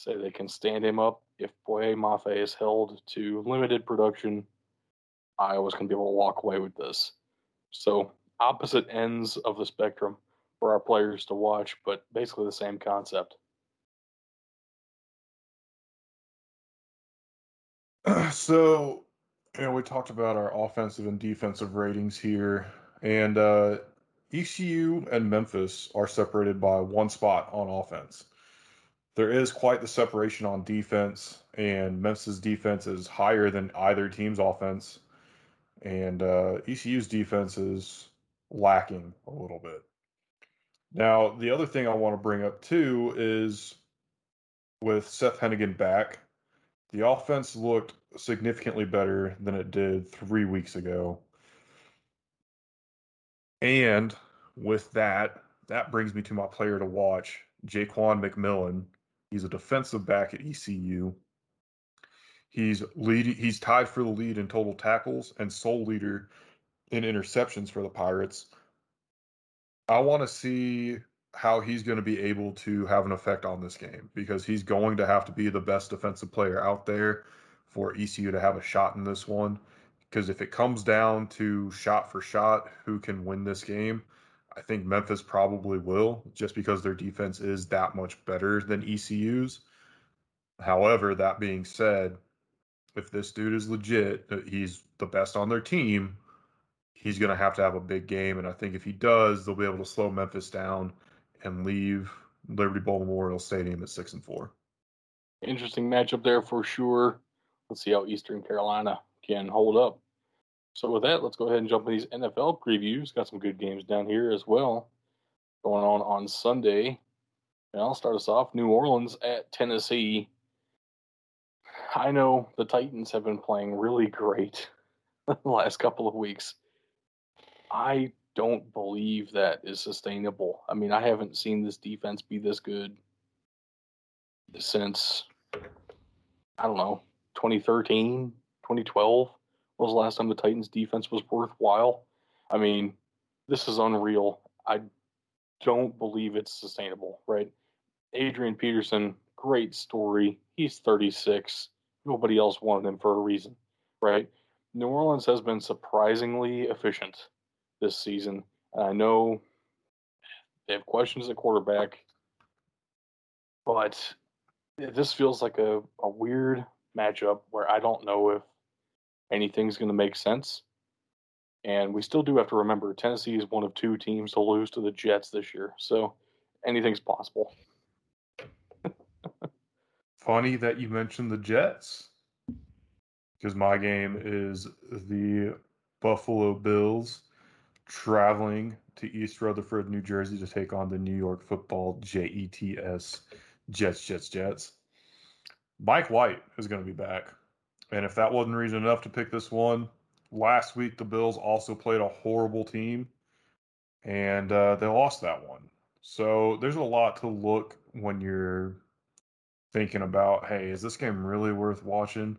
Say they can stand him up. If Boye Mafe is held to limited production, Iowa's going to be able to walk away with this. So, opposite ends of the spectrum for our players to watch, but basically the same concept. [CLEARS THROAT] So, you know, we talked about our offensive and defensive ratings here, and uh, ECU and Memphis are separated by one spot on offense. There is quite the separation on defense, and Memphis' defense is higher than either team's offense, and uh, ECU's defense is lacking a little bit. Now, the other thing I want to bring up too is with Seth Henigan back, the offense looked significantly better than it did three weeks ago. And with that, that brings me to my player to watch, Ja'Quan McMillian. He's a defensive back at ECU. He's lead, he's tied for the lead in total tackles and sole leader in interceptions for the Pirates. I want to see how he's going to be able to have an effect on this game because he's going to have to be the best defensive player out there for ECU to have a shot in this one. Because if it comes down to shot for shot, who can win this game? I think Memphis probably will, just because their defense is that much better than ECU's. However, that being said, if this dude is legit, uh, he's the best on their team, he's going to have to have a big game. And I think if he does, they'll be able to slow Memphis down and leave Liberty Bowl Memorial Stadium at six and four. Interesting matchup there for sure. Let's see how Eastern Carolina can hold up. So with that, let's go ahead and jump in these NFL previews. Got some good games down here as well going on on Sunday. And I'll start us off. New Orleans at Tennessee. I know the Titans have been playing really great [LAUGHS] the last couple of weeks. I don't believe that is sustainable. I mean, I haven't seen this defense be this good since I don't know, 2013, 2012 was the last time the Titans defense was worthwhile. I mean, this is unreal. I don't believe it's sustainable, right? Adrian Peterson, great story. He's 36. Nobody else wanted him for a reason, right? New Orleans has been surprisingly efficient this season. And I know they have questions at quarterback, but this feels like a, a weird matchup where I don't know if anything's going to make sense. And we still do have to remember Tennessee is one of two teams to lose to the Jets this year. So anything's possible. [LAUGHS] Funny that you mentioned the Jets because my game is the Buffalo Bills traveling to East Rutherford, New Jersey to take on the New York football JETS Jets, Jets, Jets. Mike White is going to be back. And if that wasn't reason enough to pick this one, last week the Bills also played a horrible team and uh, they lost that one. So there's a lot to look when you're thinking about, hey, is this game really worth watching?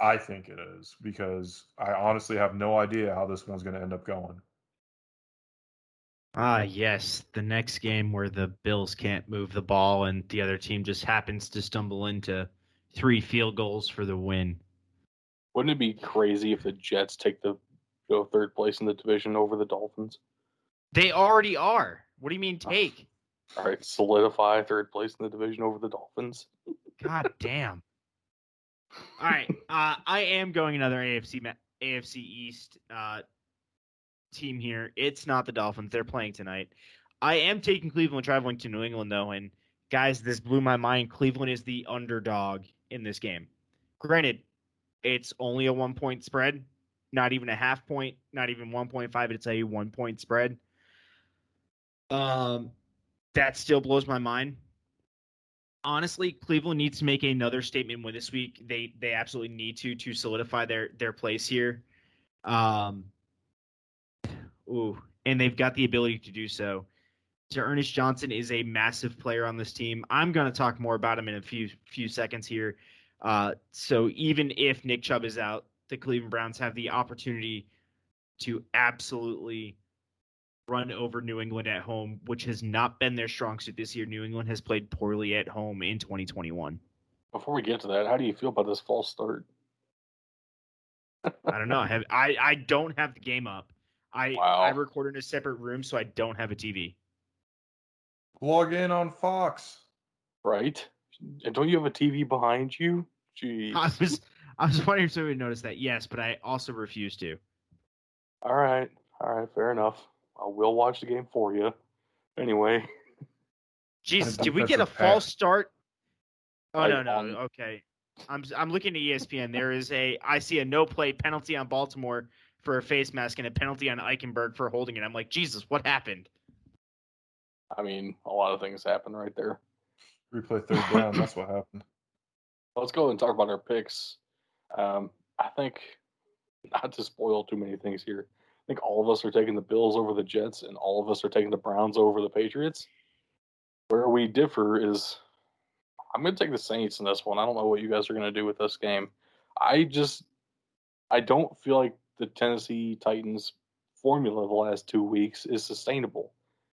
I think it is because I honestly have no idea how this one's going to end up going. Ah, yes, the next game where the Bills can't move the ball and the other team just happens to stumble into three field goals for the win. Wouldn't it be crazy if the Jets take the go third place in the division over the Dolphins? They already are. What do you mean take? All right, solidify third place in the division over the Dolphins. God [LAUGHS] damn. All right, uh, I am going another AFC AFC East uh, team here. It's not the Dolphins. They're playing tonight. I am taking Cleveland traveling to New England though, and guys, this blew my mind. Cleveland is the underdog in this game. Granted, it's only a one point spread, not even a half point, not even 1.5. It's a one point spread. Um, that still blows my mind. honestly, Cleveland needs to make another statement win this week. They they absolutely need to to solidify their their place here. Um, ooh, and they've got the ability to do so. Ernest Johnson is a massive player on this team. I'm going to talk more about him in a few few seconds here. Uh, so even if Nick Chubb is out, the Cleveland Browns have the opportunity to absolutely run over New England at home, which has not been their strong suit this year. New England has played poorly at home in 2021. Before we get to that, how do you feel about this false start? I don't know. I have I I don't have the game up. I Wow. I record in a separate room, so I don't have a TV. Log in on Fox. Right? And don't you have a TV behind you? Jeez. I was I was wondering if somebody would notice that. Yes, but I also refuse to. All right. All right. Fair enough. I will watch the game for you. Anyway, Jesus, did we get a offensive false start? Oh I- no, no. um, okay. I'm I'm looking at ESPN. There is a I see a no play penalty on Baltimore for a face mask and a penalty on Eichenberg for holding it. I'm like, Jesus, what happened? I mean, a lot of things happen right there. Replay third down. That's what happened. [LAUGHS] Let's go and talk about our picks. Um, I think, not to spoil too many things here, I think all of us are taking the Bills over the Jets, and all of us are taking the Browns over the Patriots. Where we differ is, I'm going to take the Saints in this one. I don't know what you guys are going to do with this game. I just, I don't feel like the Tennessee Titans formula the last two weeks is sustainable,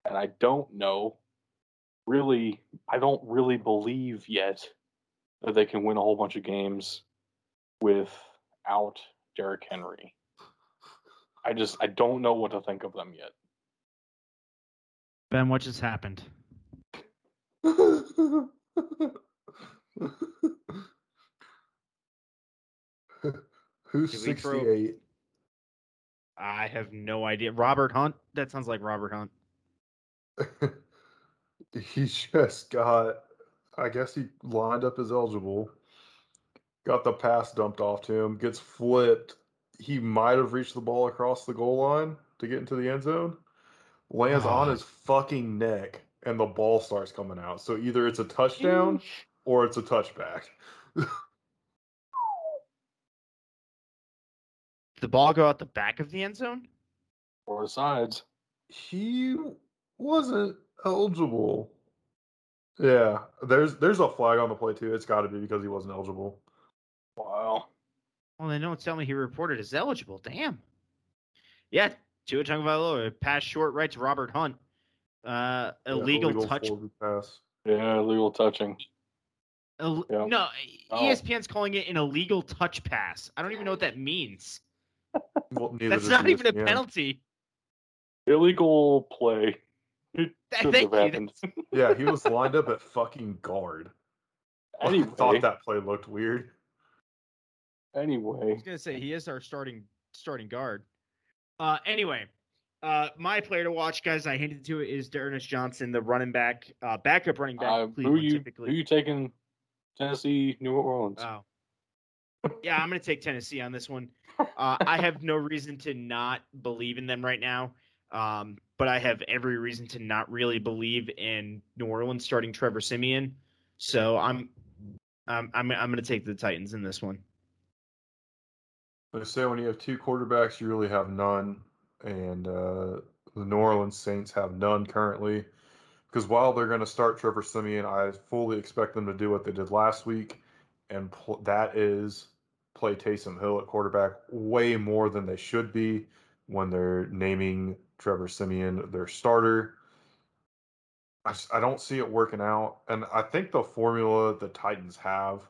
and I don't know. Really, I don't really believe yet that they can win a whole bunch of games without Derrick Henry. I just I don't know what to think of them yet. Ben, what just happened? [LAUGHS] Who's Did we throw- 68? I have no idea. Robert Hunt? That sounds like Robert Hunt. [LAUGHS] he just got, I guess he lined up as eligible, got the pass dumped off to him, gets flipped. He might have reached the ball across the goal line to get into the end zone, lands on Ah. his fucking neck, and the ball starts coming out. So either it's a touchdown or it's a touchback. [LAUGHS] The ball go out the back of the end zone? Or the sides. He wasn't eligible. Yeah, there's there's a flag on the play too. It's got to be because he wasn't eligible. Wow. Well, they don't tell me he reported as eligible. Damn. Yeah, Tua Tagovailoa pass short right to Robert Hunt. Uh, Yeah, illegal, touch. pass. Yeah, illegal touching. Ill- Yeah. No, Oh. ESPN's calling it an illegal touch pass. I don't even know what that means. Well, That's does not even a penalty. Illegal play. It should Thank have you. happened. [LAUGHS] Yeah, he was lined up at fucking guard. Anyway, I thought that play looked weird. Anyway, I anyway, was gonna say he is our starting starting guard. Uh, anyway, uh, my player to watch, guys, I hinted to it is Ernest Johnson, the running back, uh, backup running back. uh, who Cleveland, you typically. who you taking? Tennessee, New Orleans. Oh. Yeah, I'm going to take Tennessee on this one. Uh, I have no reason to not believe in them right now, um, but I have every reason to not really believe in New Orleans starting Trevor Siemian. So I'm I'm I'm, I'm going to take the Titans in this one. They say when you have two quarterbacks, you really have none, and uh, the New Orleans Saints have none currently. Because while they're going to start Trevor Siemian, I fully expect them to do what they did last week, and pl- that is play Taysom Hill at quarterback way more than they should be when they're naming Trevor Siemian their starter. I, I don't see it working out, and I think the formula the Titans have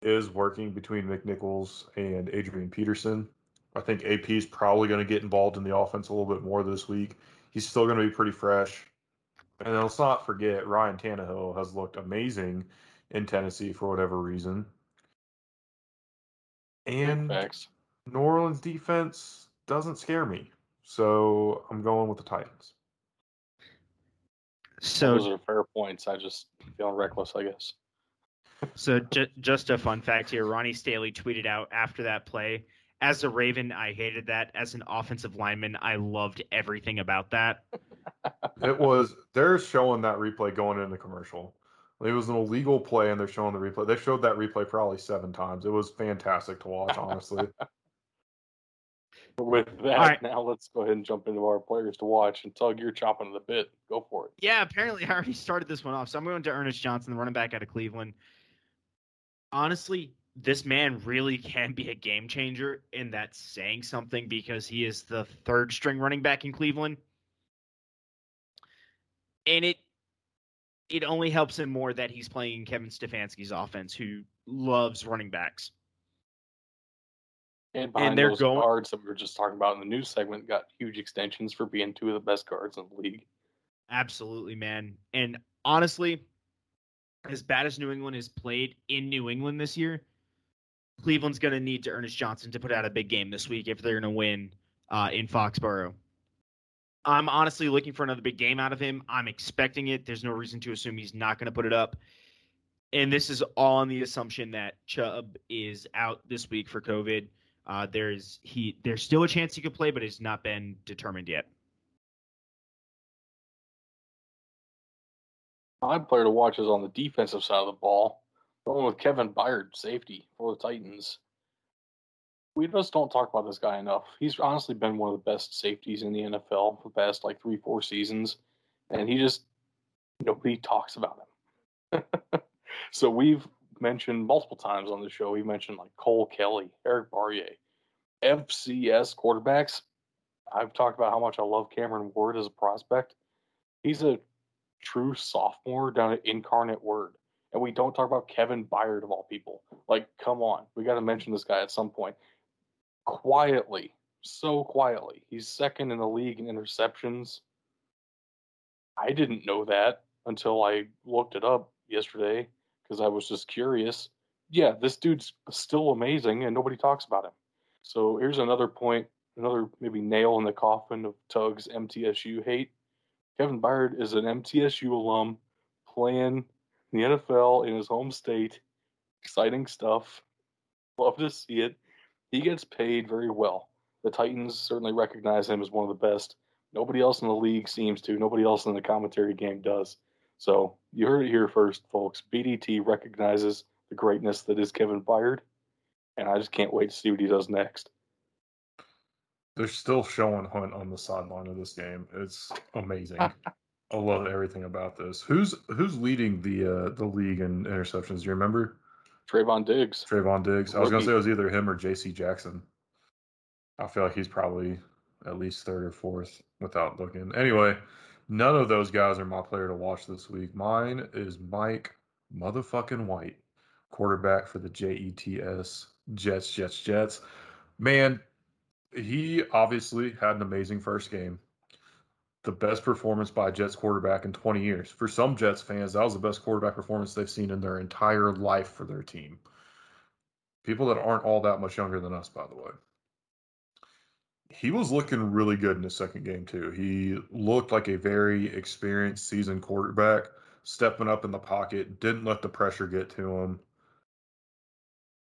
is working between McNichols and Adrian Peterson. I think AP is probably going to get involved in the offense a little bit more this week. He's still going to be pretty fresh. And then let's not forget Ryan Tannehill has looked amazing in Tennessee for whatever reason. And. New Orleans defense doesn't scare me. So I'm going with the Titans. So Those are fair points. I just feeling reckless, I guess. So ju- just a fun fact here: Ronnie Stanley tweeted out after that play. As a Raven, I hated that. As an offensive lineman, I loved everything about that. [LAUGHS] It was they're showing that replay going into commercial. It was an illegal play, and they're showing the replay. They showed that replay probably seven times. It was fantastic to watch, honestly. [LAUGHS] With that, right. now let's go ahead and jump into our players to watch. And Tug, you're chopping the bit. Go for it. Yeah, apparently I already started this one off. So I'm going to Ernest Johnson, the running back out of Cleveland. Honestly, this man really can be a game changer, and that's saying something because he is the third string running back in Cleveland. And it it only helps him more that he's playing Kevin Stefanski's offense, who loves running backs. And behind they're those going- guards that we were just talking about in the news segment got huge extensions for being two of the best guards in the league. Absolutely, man. And honestly, as bad as New England has played in New England this year, Cleveland's going to need to Ernest Johnson to put out a big game this week if they're going to win uh, in Foxborough. I'm honestly looking for another big game out of him. I'm expecting it. There's no reason to assume he's not going to put it up. And this is all on the assumption that Chubb is out this week for COVID. Uh, there's he. There's still a chance he could play, but it's not been determined yet. My player to watch is on the defensive side of the ball. Going with Kevin Byard, safety for the Titans. We just don't talk about this guy enough. He's honestly been one of the best safeties in the NFL for the past like three, four seasons, and he just nobody talks about him. [LAUGHS] so we've mentioned multiple times on the show. He mentioned like Cole Kelley, Eric Barriere, FCS quarterbacks. I've talked about how much I love Cameron Ward as a prospect. He's a true sophomore down at Incarnate Word. And we don't talk about Kevin Byard of all people. Like, come on. We got to mention this guy at some point. Quietly, so quietly. He's second in the league in interceptions. I didn't know that until I looked it up yesterday because I was just curious. Yeah, this dude's still amazing and nobody talks about him. So here's another point, another maybe nail in the coffin of Tug's MTSU hate. Kevin Byard is an MTSU alum playing in the NFL in his home state. Exciting stuff. Love to see it. He gets paid very well. The Titans certainly recognize him as one of the best. Nobody else in the league seems to. Nobody else in the commentary game does. So you heard it here first, folks. BDT recognizes the greatness that is Kevin Byard, and I just can't wait to see what he does next. They're still showing Hunt on the sideline of this game. It's amazing. [LAUGHS] I love everything about this. Who's who's leading the uh, the league in interceptions? Do you remember? Trevon Diggs. Trevon Diggs. I was gonna say it was either him or J.C. Jackson. I feel like he's probably at least third or fourth without looking. Anyway, none of those guys are my player to watch this week. Mine is Mike motherfucking White, quarterback for the Jets. Jets, Jets, Jets. Man, he obviously had an amazing first game. The best performance by Jets quarterback in 20 years. For some Jets fans, that was the best quarterback performance they've seen in their entire life for their team. People that aren't all that much younger than us, by the way. He was looking really good in the second game, too. He looked like a very experienced, seasoned quarterback, stepping up in the pocket, didn't let the pressure get to him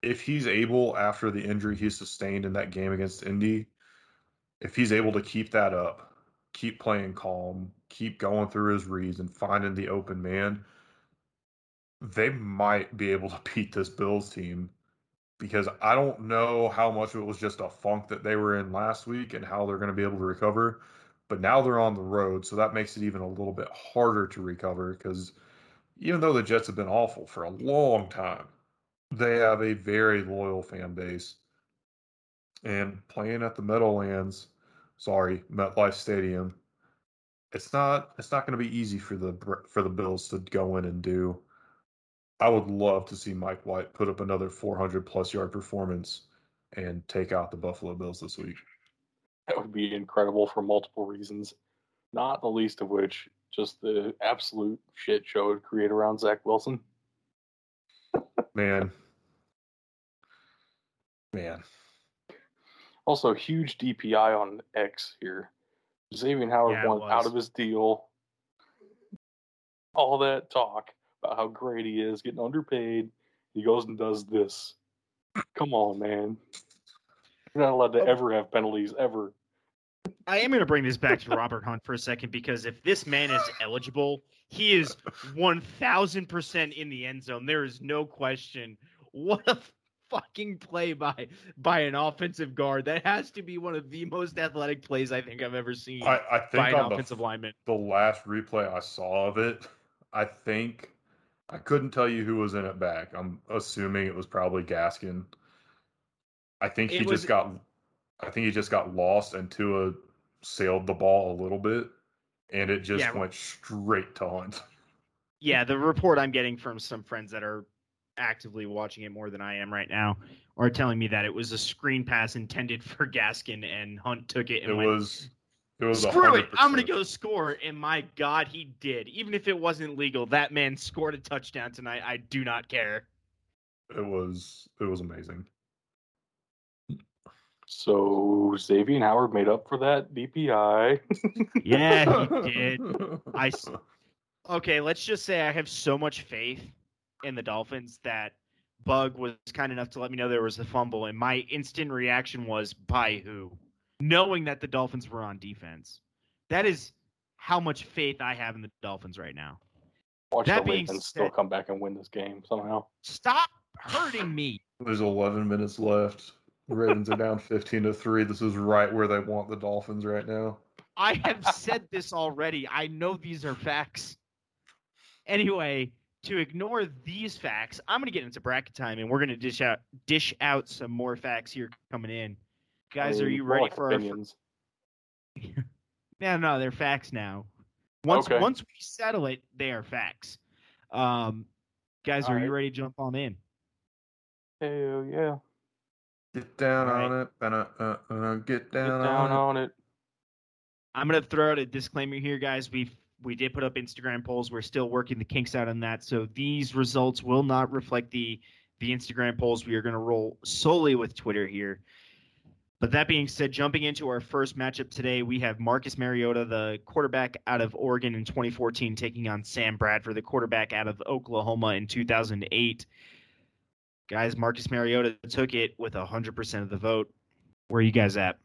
if he's able after the injury he sustained in that game against Indy, if he's able to keep that up, keep playing calm, keep going through his reads and finding the open man, they might be able to [LAUGHS] beat this Bills team because I don't know how much of it was just a funk that they were in last week and how they're going to be able to recover. But now they're on the road, so that makes it even a little bit harder to recover because even though the Jets have been awful for a long time, they have a very loyal fan base. And playing at the Meadowlands, sorry, MetLife Stadium, it's not it's not going to be easy for the for the Bills to go in and do. I would love to see Mike White put up another 400 plus yard performance and take out the Buffalo Bills this week. That would be incredible for multiple reasons, not the least of which just the absolute shit show to create around Zach Wilson. Man. Man. Also, huge DPI on X here. Xavier Howard Yeah, it out of his deal. All that talk about how great he is, getting underpaid. He goes and does this. Come on, man. You're not allowed to Oh. ever have penalties, ever. I am going to bring this back to Robert Hunt for a second because if this man is eligible, he is 1000% in the end zone. There is no question. What a fucking play by by an offensive guard. That has to be one of the most athletic plays I think I've ever seen I, I think by an offensive the, lineman. the last replay I saw of it, I think I couldn't tell you who was in it back. I'm assuming it was probably Gaskin. I think he was- just got I think he just got lost and Tua sailed the ball a little bit and it just Yeah. went straight to Hunt. Yeah, the report I'm getting from some friends that are actively watching it more than I am right now are telling me that it was a screen pass intended for Gaskin and Hunt took it and It went, was it was Screw it! I'm gonna go score, and my God, he did. Even if it wasn't legal, that man scored a touchdown tonight. I do not care. It was it was amazing. So Xavier Howard made up for that DPI. Yeah, he [LAUGHS] did. I Okay, let's just say I have so much faith in the Dolphins that Bug was kind enough to let me know there was a fumble, and my instant reaction was, "By who?" Knowing that the Dolphins were on defense. That is how much faith I have in the Dolphins right now. Watch That the being Ravens still come back and win this game somehow. Stop hurting me. There's 11 minutes left. The Ravens are down 15 to 3. This is right where they want the Dolphins right now. I have said this already. I know these are facts. Anyway, to ignore these facts, I'm going to get into bracket time, and we're going to dish out dish out some more facts here coming in. Guys, I are you ready like for our? Fir- opinions? [LAUGHS] no, no, they're facts now. Once Okay. once we settle it, they are facts. Um, guys, are All you ready to jump on in? Hell yeah. Get down All on it. Uh, uh, uh, get Get down, down on, on it. I'm gonna throw out a disclaimer here, guys. We we did put up Instagram polls. We're still working the kinks out on that, so these results will not reflect the the Instagram polls. We are gonna roll solely with Twitter here. But that being said, jumping into our first matchup today, we have Marcus Mariota, the quarterback out of Oregon in 2014, taking on Sam Bradford, the quarterback out of Oklahoma in 2008. Guys, Marcus Mariota took it with 100% of the vote. Where are you guys at?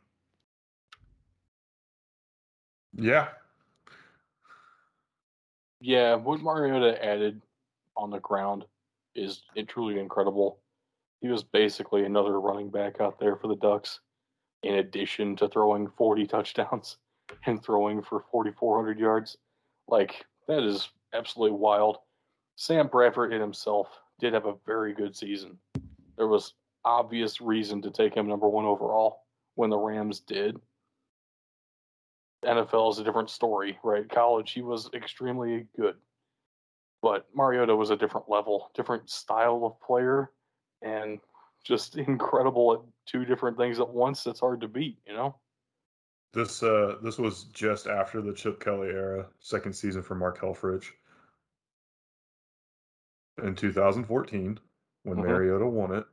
Yeah. Yeah, what Mariota added on the ground is truly incredible. He was basically another running back out there for the Ducks, in addition to throwing 40 touchdowns [LAUGHS] and throwing for 4,400 yards. Like, that is absolutely wild. Sam Bradford in himself did have a very good season. There was obvious reason to take him number one overall when the Rams did. NFL is a different story, right? College, he was extremely good. But Mariota was a different level, different style of player, and just [LAUGHS] incredible at two different things at once. That's hard to beat, you know? This uh this was just after the Chip Kelly era, second season for Mark Helfrich. In 2014, when Mhm. Mariota won it,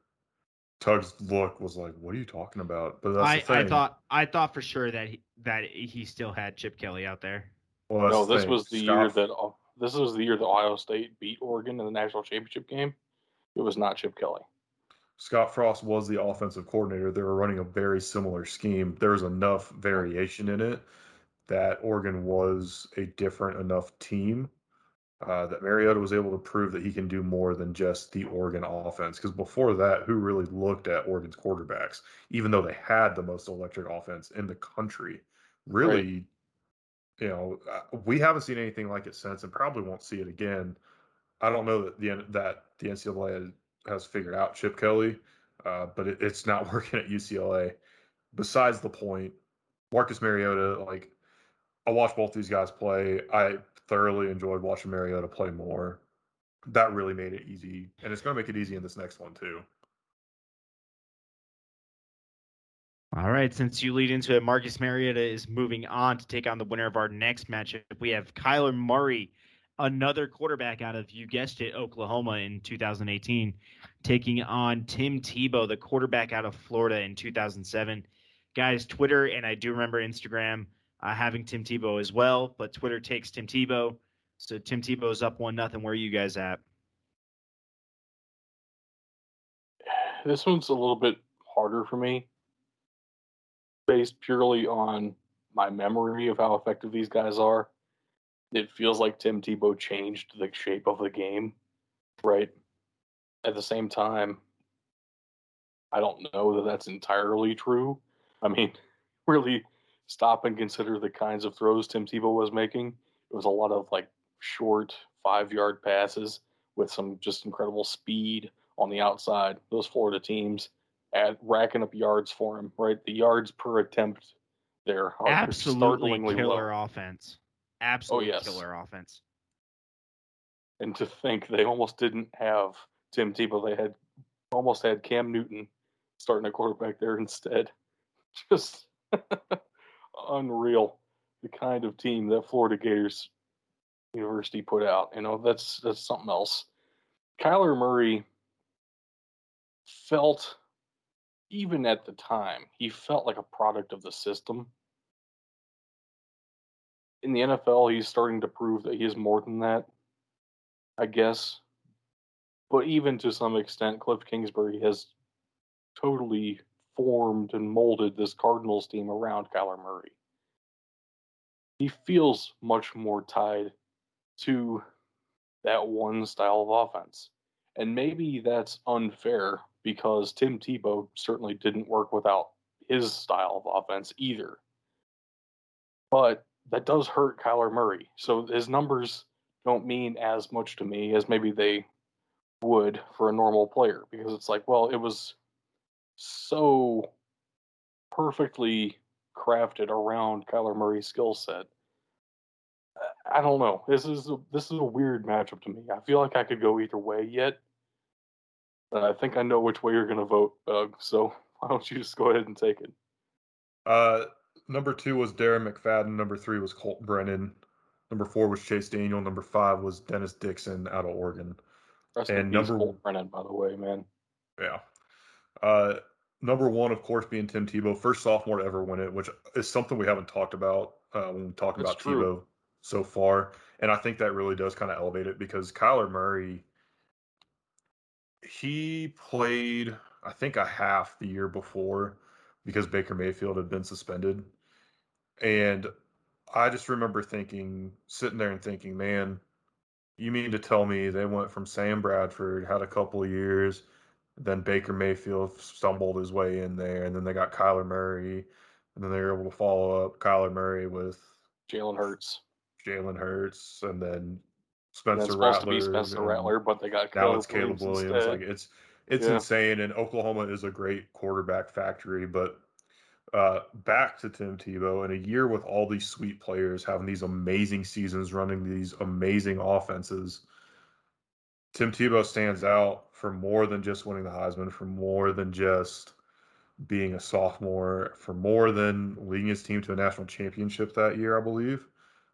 Tug's look was like, "What are you talking about?" But that's I, the thing. I thought I thought for sure that he, that he still had Chip Kelly out there. Well, no, the this thing. was the Scott- year that uh, this was the year that Ohio State beat Oregon in the national championship game. It was not Chip Kelly. Scott Frost was the offensive coordinator. They were running a very similar scheme. There was enough variation in it that Oregon was a different enough team uh, that Mariota was able to prove that he can do more than just the Oregon offense. Because before that, who really looked at Oregon's quarterbacks, even though they had the most electric offense in the country? Really, you know, uh, we haven't seen anything like it since, and probably won't see it again. I don't know that the that the NCAA has figured out Chip Kelly, uh, but it, it's not [LAUGHS] working at UCLA. Besides the point, Marcus Mariota, like I watched both these guys play. I thoroughly enjoyed watching Mariota play more. That really made it easy, and it's going to make it easy in this next one too. All right, since you lead into it, Marcus Mariota is moving on to take on the winner of our next matchup. We have Kyler Murray, another quarterback out of you guessed it, Oklahoma in 2018, taking on Tim Tebow, the quarterback out of Florida in 2007. Guys, Twitter and I do remember Instagram uh, having Tim Tebow as well, but Twitter takes Tim Tebow. So Tim Tebow's up one nothing. Where are you guys at? This one's a little bit harder for me, based purely on my memory of how effective these guys are, it feels like Tim Tebow changed the shape of the game, right? At the same time, I don't know that that's entirely true. I mean, [LAUGHS] really stop and consider the kinds of throws Tim Tebow was making. It was a lot of like short five yard passes with some just incredible speed on the outside. Those Florida teams at racking up yards for him, right? The yards per attempt there are Absolutely startlingly killer low. offense. Oh, Absolutely yes. killer offense. And to think they almost didn't have Tim Tebow, they had almost had Cam Newton starting a quarterback there instead. [LAUGHS] Just unreal. The kind of team that Florida Gators University put out. You know, that's that's something else. Kyler Murray felt even at the time, he felt like a product of the system. In the NFL, he's starting to prove that he is more than that, I guess. But even to some extent, Cliff Kingsbury has totally formed and molded this Cardinals team around Kyler Murray. He feels much more tied to that one style of offense. And maybe that's unfair because Tim Tebow certainly didn't work without his style of offense either. But that does hurt Kyler Murray. So his numbers don't mean as much to me as maybe they would for a normal player because it's like, well, it was so perfectly crafted around Kyler Murray's skill set. I don't know. This is a, this is a weird matchup to me. I feel like I could go either way yet, but I think I know which way you're going to vote, Doug. So [LAUGHS] why don't you just go ahead and take it? Uh, number two was Darren McFadden. Number three was Colt Brennan. Number four was Chase Daniel. Number five was Dennis Dixon out of Oregon. Rest And number- Colt Brennan, by the way, man. Yeah. Uh, number one, of course, being Tim Tebow, first sophomore to ever win it, which is something we haven't talked about uh, when we talk about true. Tebow so far. And I think that really does kind of elevate it because Kyler Murray, he played, I think, a half the year before because Baker Mayfield had been suspended. And I just remember thinking, sitting there and thinking, man, you mean to tell me they went from Sam Bradford, had a couple of years, then Baker Mayfield stumbled his way in there, and then they got Kyler Murray, and then they were able to follow up Kyler Murray with Jalen Hurts. Jalen Hurts, and then Spencer it's supposed Rattler. to be Spencer Rattler, but they got Now it's Caleb Williams. Williams. Like it's it's Yeah. insane, and Oklahoma is a great quarterback factory. But uh, back to Tim Tebow in a year with all these sweet players having these amazing seasons, running these amazing offenses. Tim Tebow stands out for more than just winning the Heisman, for more than just being a sophomore, for more than leading his team to a national championship that year, I believe.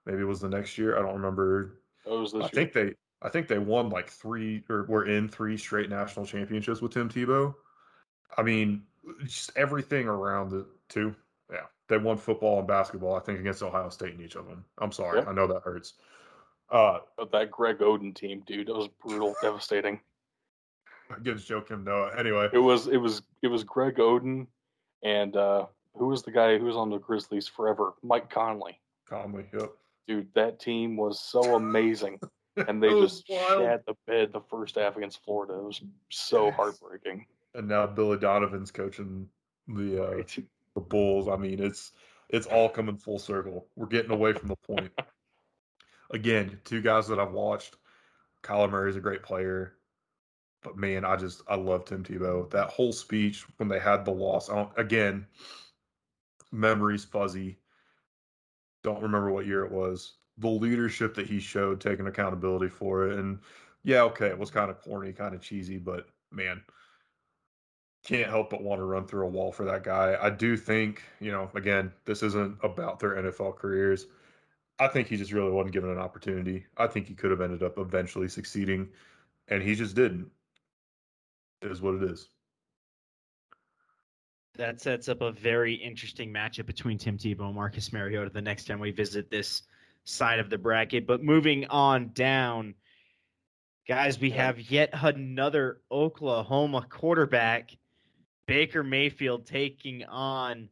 Maybe it was the next year. I don't remember That was this I year. think they I think they won like three or were in three straight national championships with Tim Tebow. I mean, just everything around it too. Yeah. They won football and basketball, I think, against Ohio State in each of them. I'm sorry. I know that hurts. Uh But that Greg Oden team, dude, that was brutal, devastating. against Joakim Noah. Anyway. It was it was it was Greg Oden and uh who was the guy who was on the Grizzlies forever? Mike Conley. Conley, yep. Dude, that team was so amazing. [LAUGHS] And they just wild. shat the bed the first half against Florida. It was so Yes. heartbreaking. And now Billy Donovan's coaching the uh Right. [LAUGHS] the Bulls. I mean, it's it's all coming full circle. We're getting away from the point. [LAUGHS] Again, two guys that I've watched. Kyler Murray's a great player, but man, I just I love Tim Tebow. That whole speech when they had the loss. I don't, again, memories fuzzy. Don't remember what year it was. The leadership that he showed, taking accountability for it, and yeah, okay, it was kind of corny, kind of cheesy, but man, can't help but want to run through a wall for that guy. I do think, you know, again, this isn't about their NFL careers. I think he just really wasn't given an opportunity. I think he could have ended up eventually succeeding, and he just didn't. It is what it is. That sets up a very interesting matchup between Tim Tebow and Marcus Mariota the next time we visit this side of the bracket. But moving on down, guys, we have yet another Oklahoma quarterback, Baker Mayfield, taking on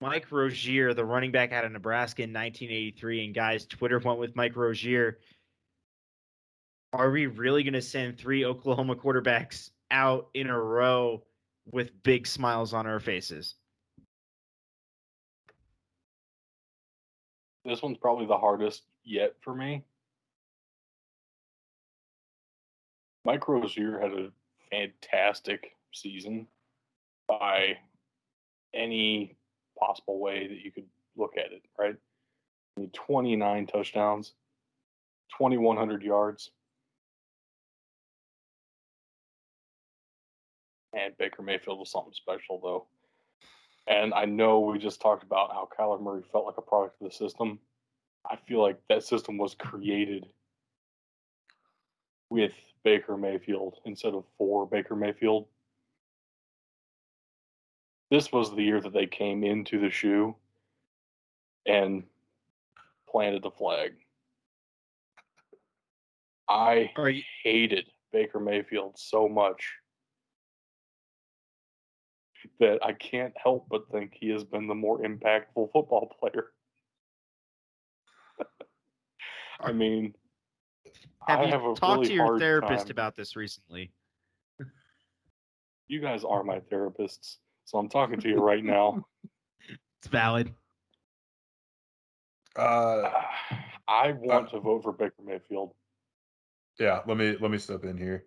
Mike Rozier, the running back out of Nebraska in 1983, and guys, Twitter went with Mike Rozier. Are we really going to send three Oklahoma quarterbacks out in a row with big smiles on our faces? This one's probably the hardest yet for me. Mike Rozier had a fantastic season by any possible way that you could look at it, right? 29 touchdowns, 2,100 yards. And Baker Mayfield was something special, though. And I know we just talked about how Kyler Murray felt like a product of the system. I feel like that system was created with Baker Mayfield instead of for Baker Mayfield. This was the year that they came into the shoe and planted the flag. I hated Baker Mayfield so much that I can't help but think he has been the more impactful football [LAUGHS] player. I mean, have I you have a talked really to your therapist time. about this recently? You guys are my therapists, so I'm talking to you right now. [LAUGHS] It's valid. Uh, [SIGHS] I want to vote for Baker Mayfield. yeah, let me let me step in here.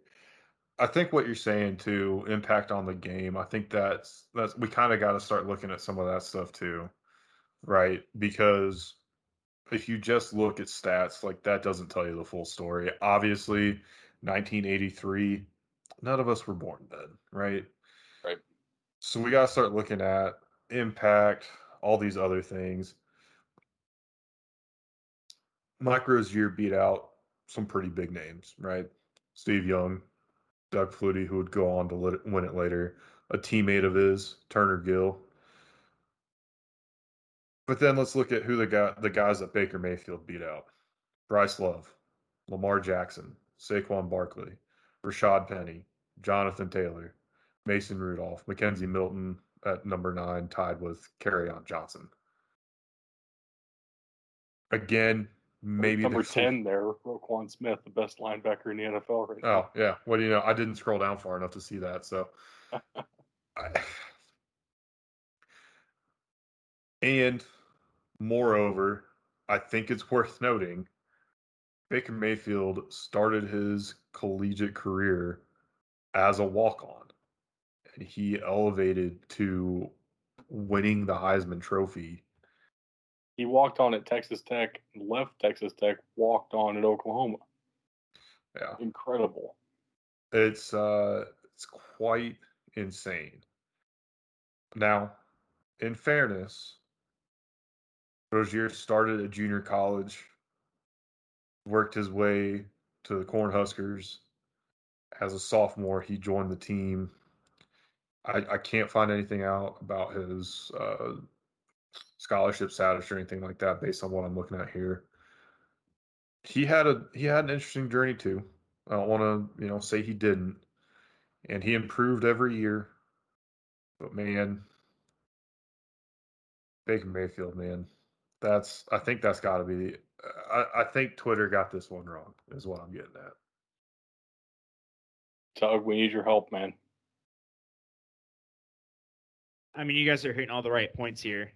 I think what you're saying too, impact on the game. I think that's that's we kind of got to start looking at some of that stuff too, right? Because if you just look at stats, like that doesn't tell you the full story. Obviously, 1983, none of us were born then, right? Right. So we got to start looking at impact, all these other things. Mike Rozier beat out some pretty big names, right? Steve Young, Doug Flutie, who would go on to win it later, a teammate of his, Turner Gill. But then let's look at who the guy, the guys that Baker Mayfield beat out: Bryce Love, Lamar Jackson, Saquon Barkley, Rashaad Penny, Jonathan Taylor, Mason Rudolph, McKenzie Milton at number nine, tied with on Johnson. Again, maybe Number 10 there, Roquan Smith, the best linebacker in the NFL right oh, now. Oh yeah. What do you know? I didn't scroll down far enough to see that. So, [LAUGHS] I, and moreover, I think it's worth noting, Baker Mayfield started his collegiate career as a walk-on, and he elevated to winning the Heisman Trophy. He walked on at Texas Tech, left Texas Tech, walked on at Oklahoma. Yeah. Incredible. It's uh it's quite insane. Now, in fairness, Rozier started at junior college, worked his way to the Cornhuskers. As a sophomore, he joined the team. I, I can't find anything out about his uh, scholarship status or anything like that based on what I'm looking at here. He had a he had an interesting journey too. I don't want to, you know, say he didn't. And he improved every year. But man, Baker Mayfield, man, that's I think that's got to be. I, I think Twitter got this one wrong. Is what I'm getting at. Tug, we need your help, man. I mean, you guys are hitting all the right points here.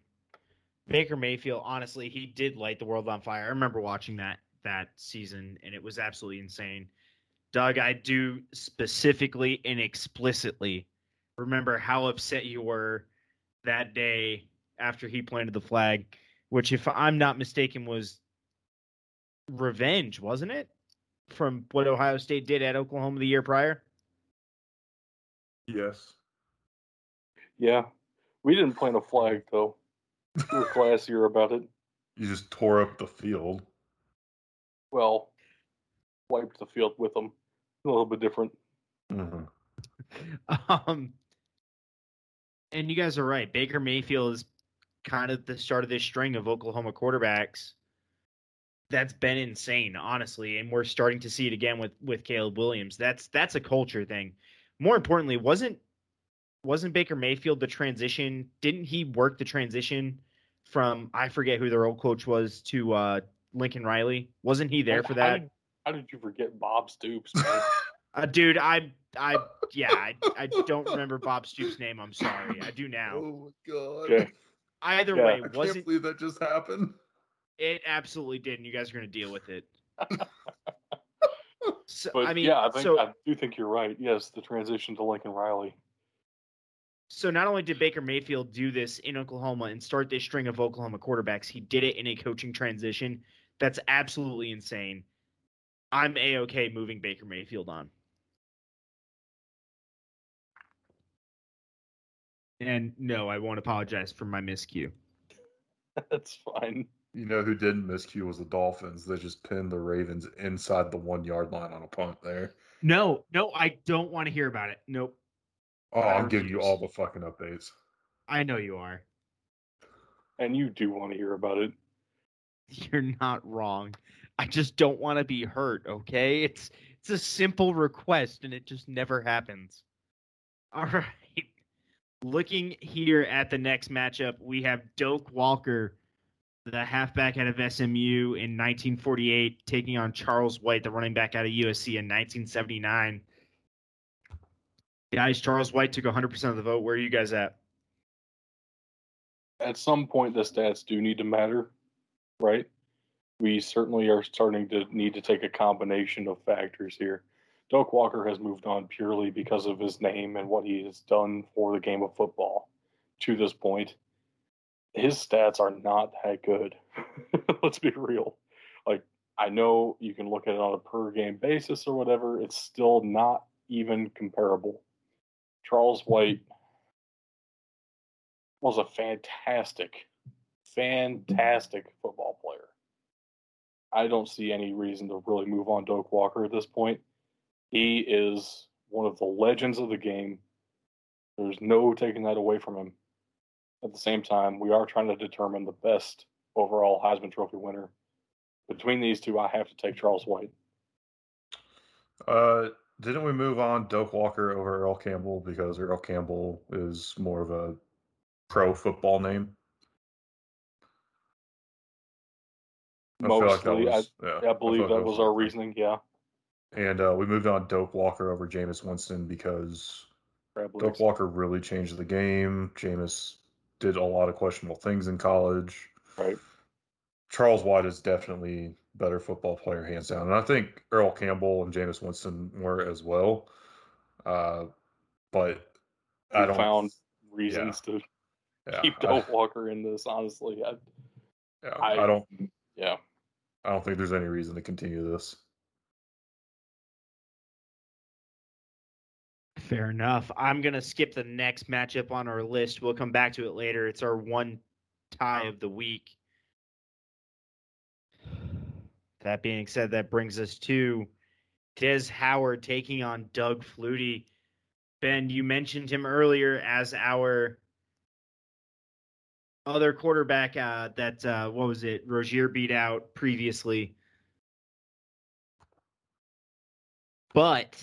Baker Mayfield, honestly, he did light the world on fire. I remember watching that that season, and it was absolutely insane. Doug, I do specifically and explicitly remember how upset you were that day after he planted the flag, which, if I'm not mistaken, was revenge, wasn't it? From what Ohio State did at Oklahoma the year prior? Yes. Yeah. We didn't plant a flag, though. We were classier about it. You just tore up the field. Well, wiped the field with them. A little bit different. Mm-hmm. Um, and you guys are right. Baker Mayfield is kind of the start of this string of Oklahoma quarterbacks. That's been insane, honestly, and we're starting to see it again with with Caleb Williams. That's that's a culture thing. More importantly, wasn't wasn't Baker Mayfield the transition? Didn't he work the transition from I forget who their old coach was to uh, Lincoln Riley? Wasn't he there for How that? did, how did you forget Bob Stoops? man? [LAUGHS] Uh, dude, I, I, yeah, I, I don't remember Bob Stoops' name. I'm sorry. I do now. Oh my god. Okay. Either Yeah. way, I can't wasn't believe that just happened. it? Absolutely didn't. You guys are gonna deal with it. [LAUGHS] So, But I mean, yeah, I think so I do think you're right. Yes, the transition to Lincoln Riley. So not only did Baker Mayfield do this in Oklahoma and start this string of Oklahoma quarterbacks, he did it in a coaching transition. That's absolutely insane. I'm a okay moving Baker Mayfield on. And no, I won't apologize for my miscue. [LAUGHS] That's fine. You know who didn't miscue was the Dolphins. They just pinned the Ravens inside the one yard line on a punt there. No, no, I don't want to hear about it. Nope. Oh, I I'm giving you all the fucking updates. I know you are. And you do want to hear about it. [LAUGHS] You're not wrong. I just don't want to be hurt, okay? It's it's a simple request and it just never happens. [LAUGHS] All right. Looking here at the next matchup, we have Doak Walker, the halfback out of SMU in 1948, taking on Charles White, the running back out of USC in 1979. Guys, Charles White took 100% of the vote. Where are you guys at? At some point, the stats do need to matter, right? We certainly are starting to need to take a combination of factors here. Doak Walker has moved on purely because of his name and what he has done for the game of football to this point. His stats are not that good. [LAUGHS] Let's be real. Like, I know you can look at it on a per game basis or whatever, it's still not even comparable. Charles White was a fantastic, fantastic football player. I don't see any reason to really move on Doak Walker at this point. He is one of the legends of the game. There's no taking that away from him. At the same time, we are trying to determine the best overall Heisman Trophy winner. Between these two, I have to take Charles White. Uh, didn't we move on Doak Walker over Earl Campbell because Earl Campbell is more of a pro football name? I feel like that Mostly, yeah, I believe like that was our reasoning. Yeah, And uh, we moved on Doak Walker over Jameis Winston because Doak. Walker really changed the game. Jameis did a lot of questionable things in college. Right. Charles White is definitely better football player, hands down. And I think Earl Campbell and Jameis Winston were as well. Uh, but I don't found reasons to yeah, keep I, Walker in this. Honestly, I, yeah, I- I don't. yeah. I don't think there's any reason to continue this. Fair enough. I'm going to skip the next matchup on our list. We'll come back to it later. It's our one tie of the week. That being said, that brings us to Des Howard taking on Doug Flutie. Ben, you mentioned him earlier as our other quarterback uh, that, uh, what was it, Rozier beat out previously. But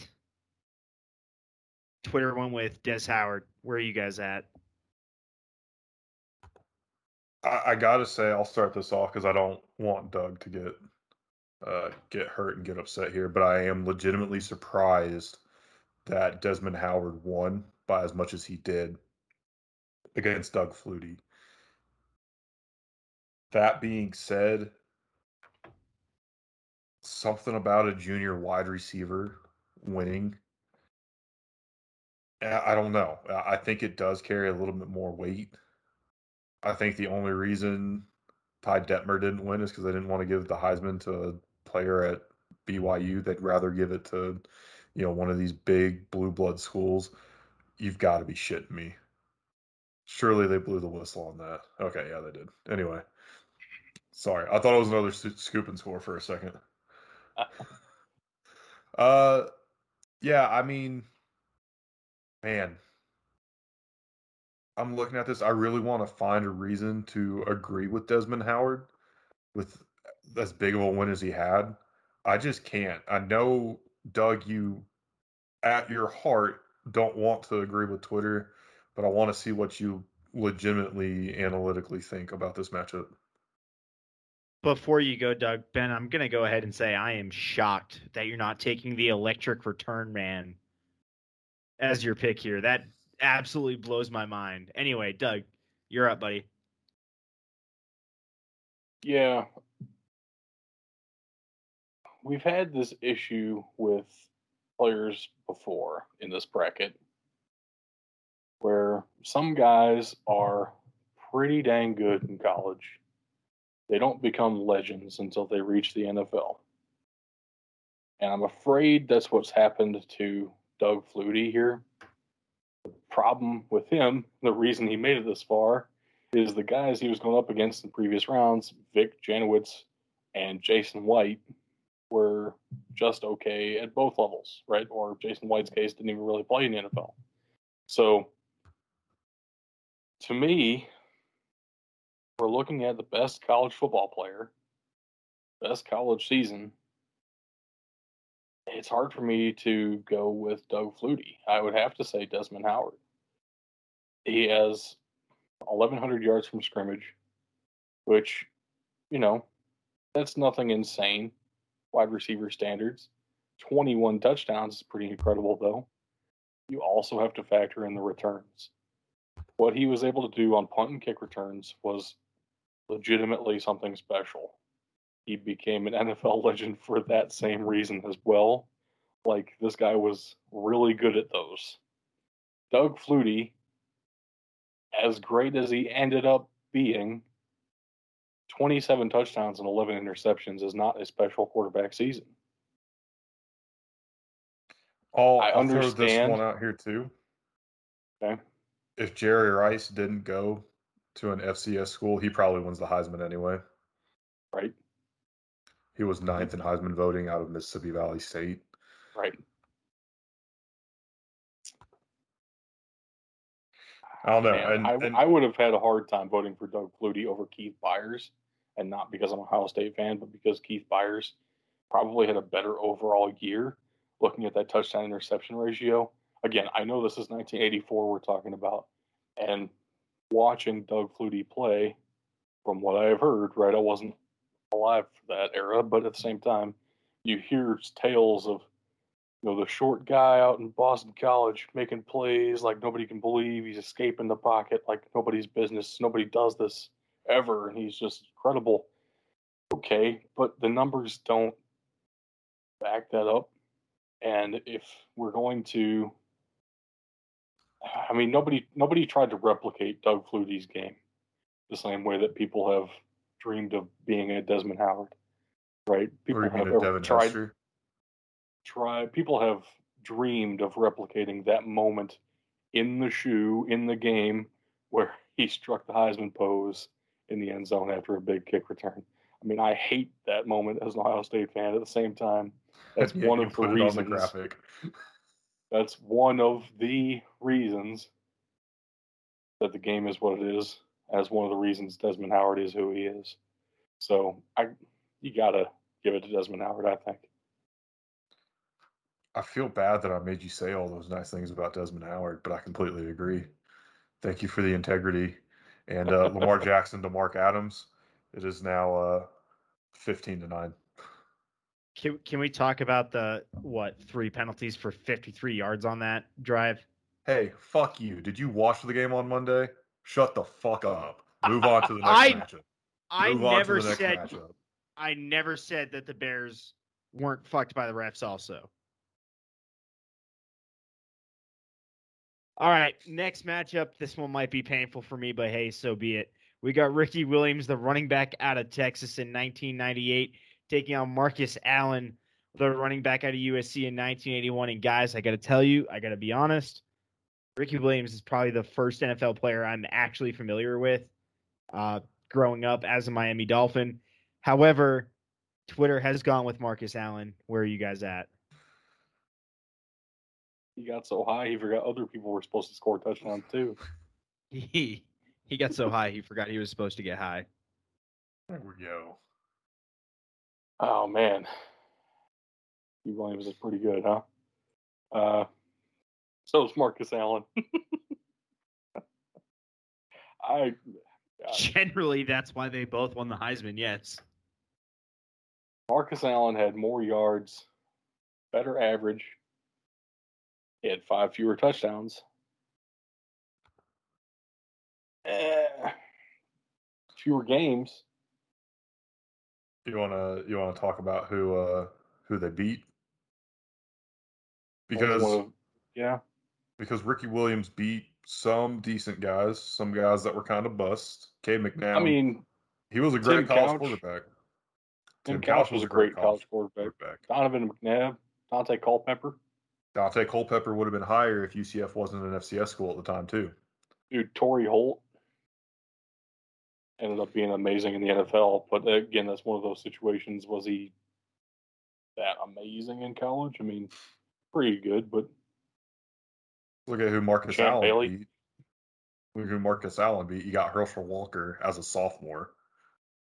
Twitter went with Des Howard. Where are you guys at? I, I gotta say, I'll start this off because I don't want Doug to get uh, get hurt and get upset here, but I am legitimately surprised that Desmond Howard won by as much as he did against Doug Flutie. That being said, something about a junior wide receiver winning. I I don't know. I think it does carry a little bit more weight. I think the only reason Ty Detmer didn't win is because they didn't want to give the Heisman to a player at BYU. They'd rather give it to, you know, one of these big blue blood schools. You've got to be shitting me. Surely they blew the whistle on that. Okay, yeah, they did. Anyway, sorry. I thought it was another scoop and score for a second. uh, yeah, I mean, man, I'm looking at this. I really want to find a reason to agree with Desmond Howard with as big of a win as he had. I just can't. I know, Doug, you at your heart don't want to agree with Twitter but I want to see what you legitimately analytically think about this matchup. Before you go, Doug, Ben, I'm going to go ahead and say I am shocked that you're not taking the electric return man as your pick here. That absolutely blows my mind. Anyway, Doug, you're up, buddy. Yeah. We've had this issue with players before in this bracket where some guys are pretty dang good in college. They don't become legends until they reach the NFL. And I'm afraid that's what's happened to Doug Flutie here. Problem with him, the reason he made it this far, is the guys he was going up against in previous rounds, Vic Janowicz and Jason White, were just okay at both levels, right? Or Jason White's case didn't even really play in the NFL. So to me, we're looking at the best college football player, best college season. It's hard for me to go with Doug Flutie. I would have to say Desmond Howard. He has 1,100 yards from scrimmage, which, you know, that's nothing insane. Wide receiver standards. 21 touchdowns is pretty incredible, though. You also have to factor in the returns. What he was able to do on punt and kick returns was legitimately something special. He became an [LAUGHS] NFL legend for that same reason as well. Like, this guy was really good at those. Doug Flutie as great as he ended up being, 27 touchdowns and 11 interceptions is not a special quarterback season. Oh, I I'll understand. throw this one out here too. Okay. If Jerry Rice didn't go to an FCS school, he probably wins the Heisman anyway. Right. He was ninth in Heisman voting out of Mississippi Valley State. Right. I don't know. Man, and, I, and, I, would have had a hard time voting for Doug Flutie over Keith Byars, and not because I'm a Ohio State fan, but because Keith Byars probably had a better overall year. Looking at that touchdown interception ratio, again, I know this is 1984 we're talking about, and watching Doug Flutie play, from what I have heard, right, I wasn't alive for that era, but at the same time, you hear tales of you know, the short guy out in Boston College making plays like nobody can believe. He's escaping the pocket like nobody's business. Nobody does this ever, and he's just incredible. Okay, but the numbers don't back that up. And if we're going to, I mean, nobody nobody tried to replicate Doug Flutie's game the same way that people have dreamed of being a Desmond Howard, right? People have ever tried. Hester? Try people have dreamed of replicating that moment in the shoe in the game where [LAUGHS] he struck the Heisman pose in the end zone after a big kick return. I mean, I hate that moment as an Ohio State fan. At the same time, that's [LAUGHS] yeah, one of the reasons. The graphic. that's one of the reasons that the game is what it is. As one of the reasons Desmond Howard is who he is. So I, you gotta give it to Desmond Howard. I think. I feel bad that I made you say all those nice things about Desmond Howard, but I completely agree. Thank you for the integrity. And uh, Lamar [LAUGHS] Jackson to Mark Adams. It is now uh, fifteen to nine. Can Can we talk about the what three penalties for fifty three yards on that drive? Hey, fuck you! Did you watch the game on Monday? Shut the fuck up. Move on to the [LAUGHS] next I, matchup. I never said. Matchup. I never said that the Bears weren't fucked by the refs. Also, All right, next matchup. This one might be painful for me, but hey, so be it. We got Ricky Williams, the running back out of Texas in 1998, taking on Marcus Allen, the running back out of USC in 1981. And guys, I got to tell you, I got to be honest, Ricky Williams is probably the first NFL player I'm actually familiar with uh, growing up as a Miami Dolphin. However, Twitter has gone with Marcus Allen. Where are you guys at? He got so high he forgot other people were supposed to score touchdowns too. [LAUGHS] He he got so high he forgot he was supposed to get high. There we go. Oh man, Hugh Williams is pretty good, huh? Uh, so is Marcus Allen. [LAUGHS] I Generally, that's why they both won the Heisman. Yes. Marcus Allen had more yards, better average. He had five fewer touchdowns. Eh, fewer games. You wanna you wanna talk about who uh who they beat? Because of- yeah, because Ricky Williams beat some decent guys, some guys that were kind of bust. Cade McNown. I mean, he was a Tim great college Couch- quarterback. Tim Couch was a great college quarterback. quarterback. Donovan McNabb, Daunte Culpepper, Daunte Culpepper would have been higher if UCF wasn't an FCS school at the time too. dude, Torry Holt ended up being amazing in the NFL. But again, that's one of those situations. Was he that amazing in college? I mean, pretty good, but Look at who Marcus Champ Allen Bailey. beat. Look who Marcus Allen beat. You got Herschel Walker as a sophomore.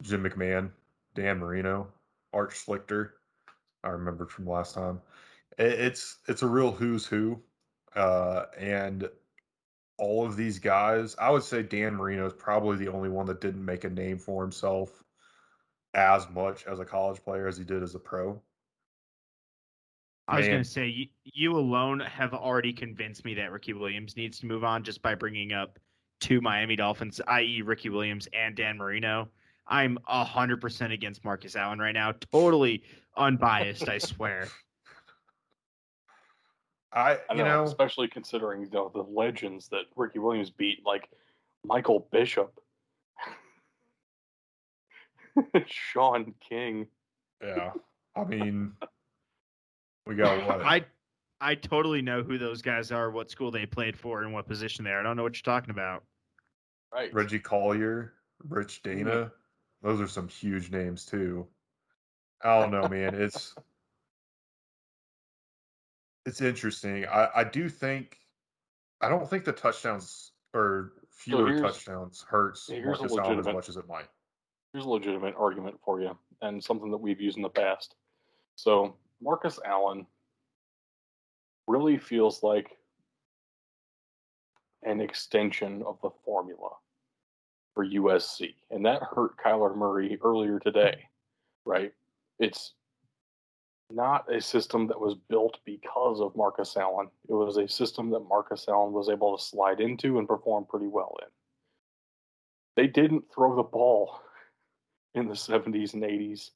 Jim McMahon, Dan Marino, Art Schlichter. I remembered from last time. It, it's it's a real who's who, uh, and all of these guys. I would say Dan Marino is probably the only one that didn't make a name for himself as much as a college player as he did as a pro. I was going to say, you, you alone have already convinced me that Ricky Williams needs to move on just by bringing up two Miami Dolphins, i.e., Ricky Williams and Dan Marino. I'm 100% against Marcus Allen right now. Totally unbiased, I swear. I, I you know, know, especially considering you know the legends that Ricky Williams beat, like Michael Bishop, [LAUGHS] Shaun King. yeah. I mean, we got what? [LAUGHS] I I totally know who those guys are, what school they played for, and what position they are. I don't know what you're talking about. Right. Reggie Collier, Rich mm-hmm. Dana. Those are some huge names too. I [LAUGHS] don't know, man. It's it's interesting. I, I do think I don't think the touchdowns or fewer here's- touchdowns hurts Marcus Allen as much as it might. Here's a legitimate argument for you, and something that we've used in the past. So Marcus Allen really feels like an extension of the formula for USC, and that hurt Kyler Murray earlier today, right? It's not a system that was built because of Marcus Allen. It was a system that Marcus Allen was able to slide into and perform pretty well in. They didn't throw the ball in the 70s and 80s,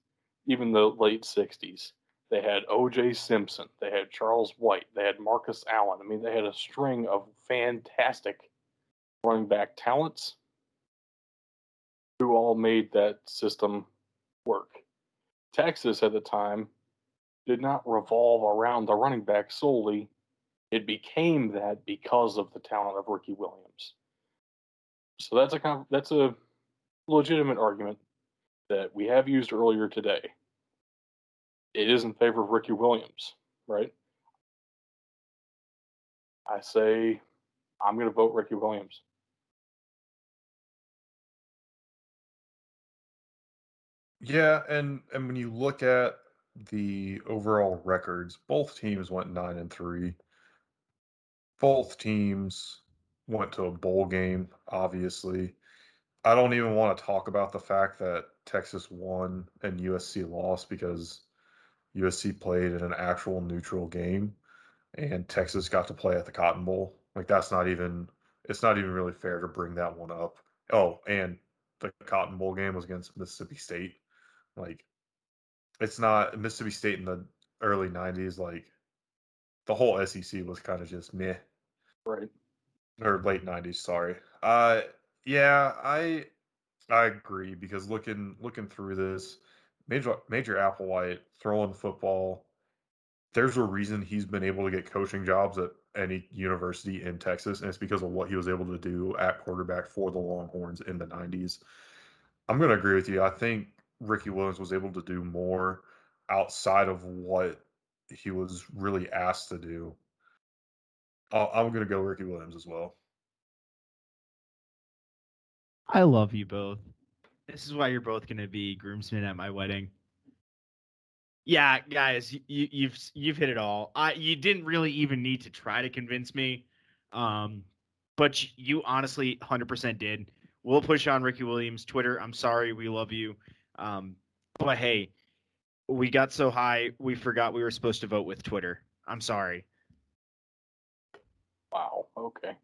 even the late 60s. They had O.J. Simpson, they had Charles White, they had Marcus Allen. I mean, they had a string of fantastic running back talents who all made that system work. Texas at the time did not revolve around the running back solely. It became that because of the talent of Ricky Williams. So that's a that's a legitimate argument that we have used earlier today. It is in favor of Ricky Williams, right? I say I'm going to vote Ricky Williams. Yeah, and and when you look at the overall records, both teams went nine and three. Both teams went to a bowl game, obviously. I don't even want to talk about the fact that Texas won and USC lost because USC played in an actual neutral game and Texas got to play at the Cotton Bowl. Like that's not even it's not even really fair to bring that one up. Oh, and the Cotton Bowl game was against Mississippi State. Like it's not Mississippi State in the early 90s like the whole SEC was kind of just meh. Right. or late 90s sorry. Uh yeah i i agree because looking looking through this major major applewhite throwing football there's a reason he's been able to get coaching jobs at any university in texas and it's because of what he was able to do at quarterback for the longhorns in the 90s i'm going to agree with you i think ricky williams was able to do more outside of what he was really asked to do i'm going to go ricky williams as well I love you both. This is why you're both going to be groomsmen at my wedding. Yeah, guys, you, you've you've hit it all. I you didn't really even need to try to convince me, um, but you honestly 100% did. we'll push on Ricky Williams Twitter. I'm sorry, we love you, um, but hey, we got so high we forgot we were supposed to vote with Twitter. I'm sorry. Wow. Okay.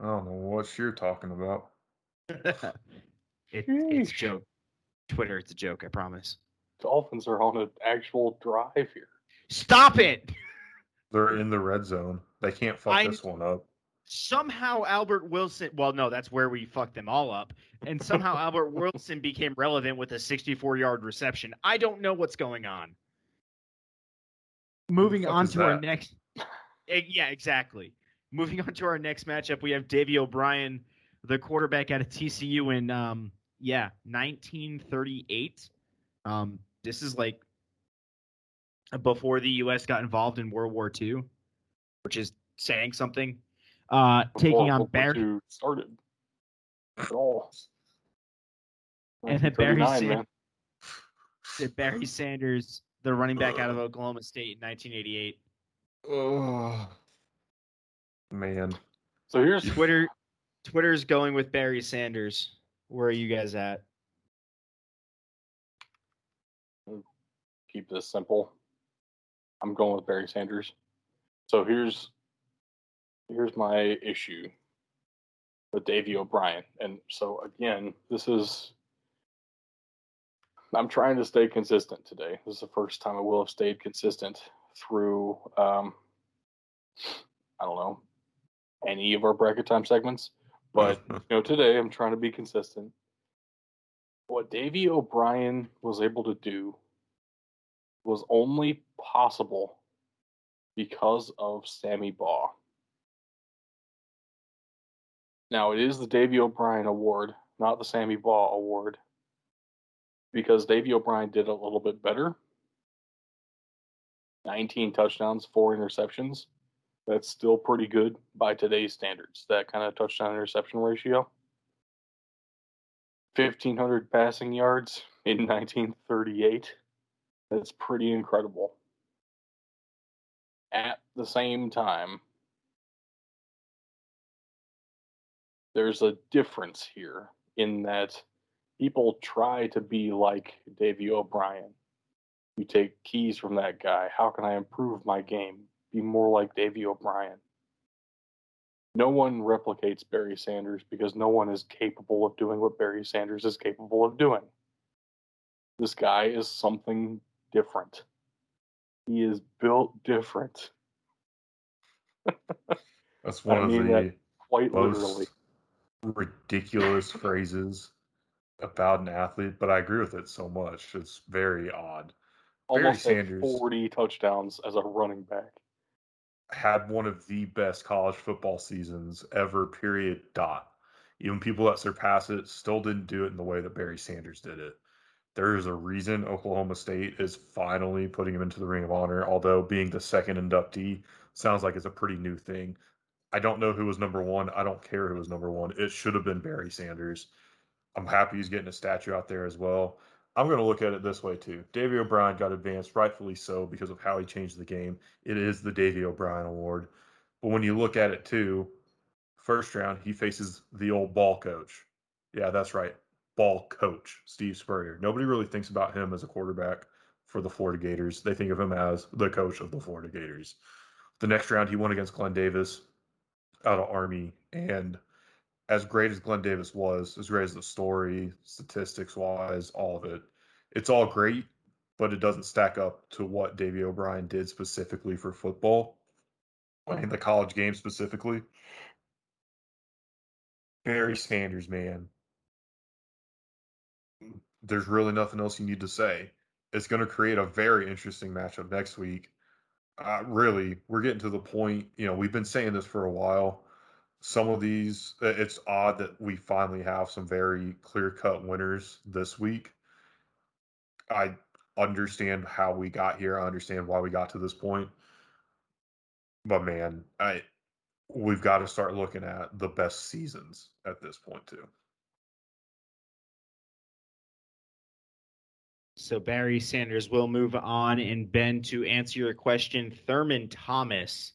I don't know what you're talking about. [LAUGHS] it, it's a joke. Twitter, it's a joke. I promise. Dolphins are on an actual drive here. Stop it. They're in the red zone. They can't fuck I- this one up. Somehow Albert Wilson. Well, no, that's where we fucked them all up. And somehow [LAUGHS] Albert Wilson became relevant with a 64 yard reception. I don't know what's going on. Moving on is to our next. [LAUGHS] Eh, Yeah, exactly. Moving on to our next matchup, we have Davey O'Brien, the quarterback out of TCU in, um, yeah, 1938. Um, this is like before the U.S. got involved in World War II, which is saying something. Uh, taking on Barry. Started at all. And then Barry 1939, man. that Barry Sanders, the running back out of Oklahoma State in 1988. Oh, man. So here's Twitter, Twitter's going with Barry Sanders. Where are you guys at? keep this simple. I'm going with Barry Sanders. So here's here's my issue with Davey O'Brien. And so again, this is I'm trying to stay consistent today. This is the first time I will have stayed consistent through um I don't know any of our bracket time segments. But [LAUGHS] you know, today I'm trying to be consistent. What Davey O'Brien was able to do was only possible because of Sammy Baugh. Now, it is the Davey O'Brien Award, not the Sammy Baugh Award, because Davey O'Brien did a little bit better. 19 touchdowns, four interceptions. That's still pretty good by today's standards, that kind of touchdown interception ratio. 1,500 passing yards in 1938. That's pretty incredible. At the same time, there's a difference here in that people try to be like Davey O'Brien. You take keys from that guy. How can I improve my game? Be more like Davey O'Brien. No one replicates Barry Sanders because no one is capable of doing what Barry Sanders is capable of doing. This guy is something different. He is built different, [LAUGHS] That's one I of the that quite literally. Ridiculous phrases about an athlete, but I agree with it so much. It's very odd. Barry Almost had Sanders. 40 touchdowns as a running back. Had one of the best college football seasons ever, period, dot. Even people that surpass it still didn't do it in the way that Barry Sanders did it. There is a reason Oklahoma State is finally putting him into the Ring of Honor, although being the second inductee sounds like it's a pretty new thing. I don't know who was number one. I don't care who was number one. It should have been Barry Sanders. I'm happy he's getting a statue out there as well. I'm going to look at it this way too. Davey O'Brien got advanced, rightfully so, because of how he changed the game. It is the Davey O'Brien Award. But when you look at it too, first round, he faces the old ball coach. Yeah, that's right. Ball coach, Steve Spurrier. Nobody really thinks about him as a quarterback for the Florida Gators. They think of him as the coach of the Florida Gators. The next round, he won against Glenn Davis out of Army. And as great as Glenn Davis was, as great as the story, statistics wise, all of it, it's all great, but it doesn't stack up to what Davey O'Brien did specifically for football, hmm. playing the college game specifically. Barry Sanders, man. There's really nothing else you need to say. It's going to create a very interesting matchup next week. Uh, really, we're getting to the point, you know, we've been saying this for a while some of these it's odd that we finally have some very clear cut winners this week. I understand how we got here i understand why we got to this point. But man i we've got to start looking at the best seasons at this point too So Barry Sanders will move on, and Ben, to answer your question, Thurman Thomas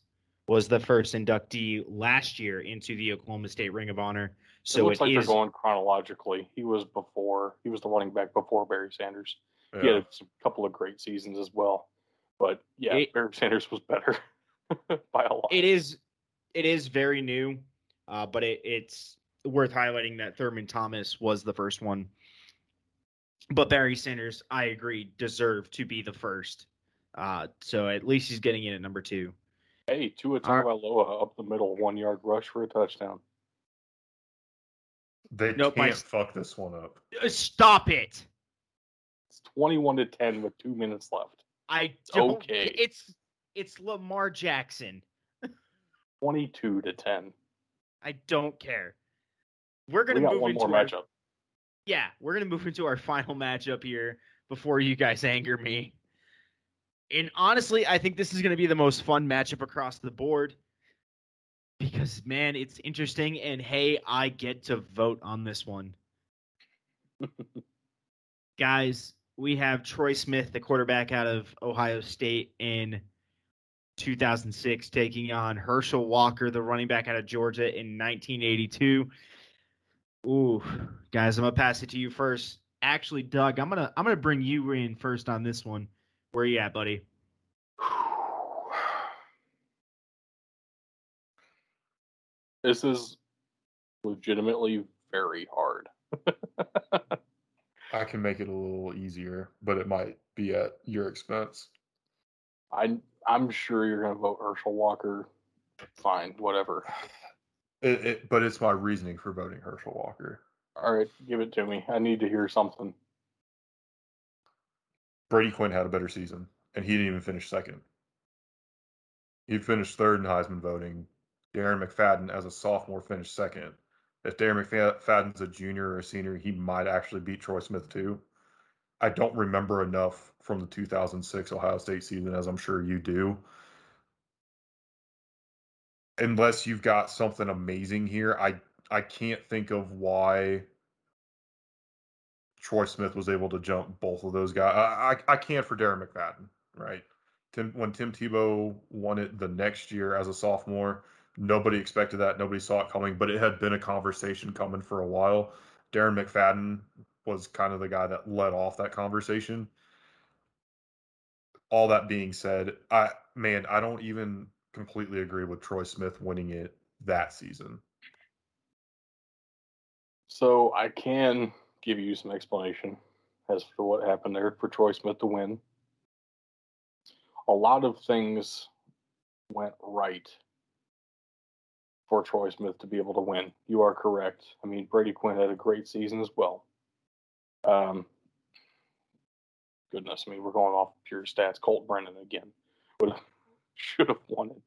was the first inductee last year into the Oklahoma State Ring of Honor. So it looks it like is- they're going chronologically. He was before. He was the running back before Barry Sanders. He had a couple of great seasons as well. But yeah, It- Barry Sanders was better [LAUGHS] by a lot. it is it is very new, uh, but it, it's worth highlighting that Thurman Thomas was the first one. But Barry Sanders, I agree, deserved to be the first. Uh, so at least he's getting in at number two. Hey, Tua All right. Tagovailoa up the middle, one yard rush for a touchdown. They Nope, my- can't fuck this one up. Uh, Stop it! It's twenty-one to ten with two minutes left. I don't. okay. It's it's Lamar Jackson. Twenty-two to ten. I don't care. We're gonna got move one into more our, matchup. Yeah, we're gonna move into our [LAUGHS] final matchup here before you guys anger me. And honestly, I think this is gonna be the most fun matchup across the board because man, it's interesting. And hey, I get to vote on this one, [LAUGHS] guys. We have Troy Smith, the quarterback out of Ohio State in 2006, taking on Herschel Walker, the running back out of Georgia in 1982. Ooh, guys, I'm gonna pass it to you first. Actually, Doug, I'm gonna I'm gonna bring you in first on this one. Where you at, buddy? [SIGHS] This is legitimately very hard. [LAUGHS] I can make it a little easier, but it might be at your expense. I I'm sure you're gonna vote Herschel Walker. Fine, whatever. [SIGHS] [SIGHS] It, it, but it's my reasoning for voting Herschel Walker. All right, give it to me. I need to hear something. Brady Quinn had a better season, and he didn't even finish second. He finished third in Heisman voting. Darren McFadden, as a sophomore, finished second. If Darren McFadden's a junior or a senior, he might actually beat Troy Smith too. I don't remember enough from the 2006 Ohio State season, as I'm sure you do. Unless you've got something amazing here, I I can't think of why Troy Smith was able to jump both of those guys. I I, I can't for Darren McFadden, right? Tim when Tim Tebow won it the next year as a sophomore, nobody expected that. Nobody saw it coming, but it had been a conversation coming for a while. Darren McFadden was kind of the guy that led off that conversation. All that being said, I man, I don't even completely agree with Troy Smith winning it that season. So I can give you some explanation as for what happened there for Troy Smith to win. A lot of things went right for Troy Smith to be able to win. You are correct. I mean, Brady Quinn had a great season as well. Um, goodness, I mean, we're going off pure stats. Colt Brennan again would have should have won it,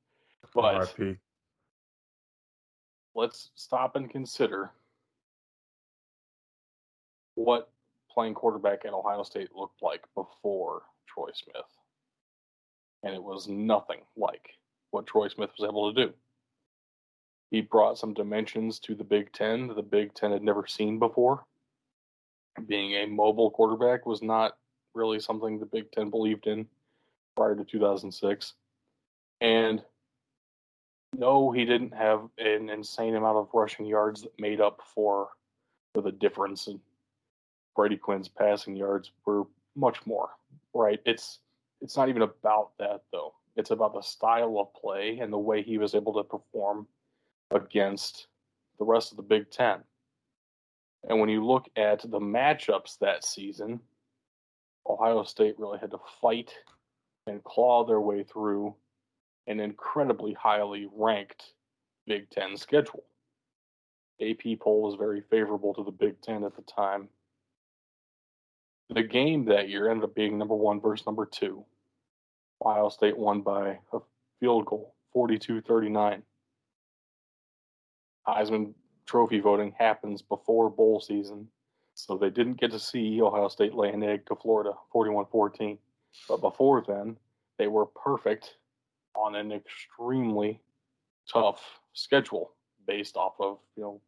but RIP. let's stop and consider what playing quarterback at Ohio State looked like before Troy Smith. And it was nothing like what Troy Smith was able to do. He brought some dimensions to the Big Ten that the Big Ten had never seen before. Being a mobile quarterback was not really something the Big Ten believed in prior to 2006. And no, he didn't have an insane amount of rushing yards that made up for, for the difference. And Brady Quinn's passing yards were much more, right? It's it's not even about that though. It's about the style of play and the way he was able to perform against the rest of the Big Ten. And when you look at the matchups that season, Ohio State really had to fight and claw their way through an incredibly highly ranked Big Ten schedule. AP poll was very favorable to the Big Ten at the time. The game that year ended up being number one versus number two. Ohio State won by a field goal, 42 39. Heisman Trophy voting happens before bowl season, so they didn't get to see Ohio State lay an egg to Florida, 41 14. But before then, they were perfect on an extremely tough schedule based off of you know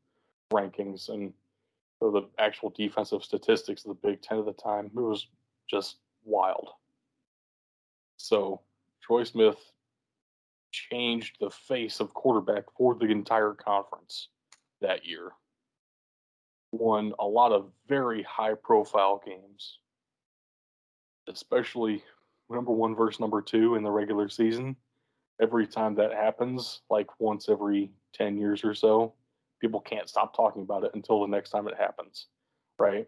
rankings and or the actual defensive statistics of the Big Ten at the time. It was just wild. So Troy Smith changed the face of quarterback for the entire conference that year. Won a lot of very high profile games, especially number one versus number two in the regular season. Every time that happens, like once every 10 years or so, people can't stop talking about it until the next time it happens, right?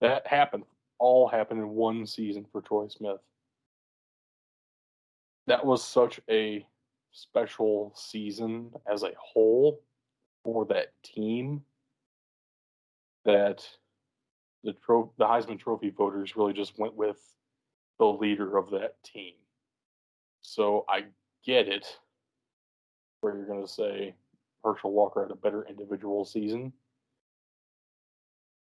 That happened, all happened in one season for Troy Smith. That was such a special season as a whole for that team that the tro- the Heisman Trophy voters really just went with the leader of that team. So I get it where you're going to say Herschel Walker had a better individual season.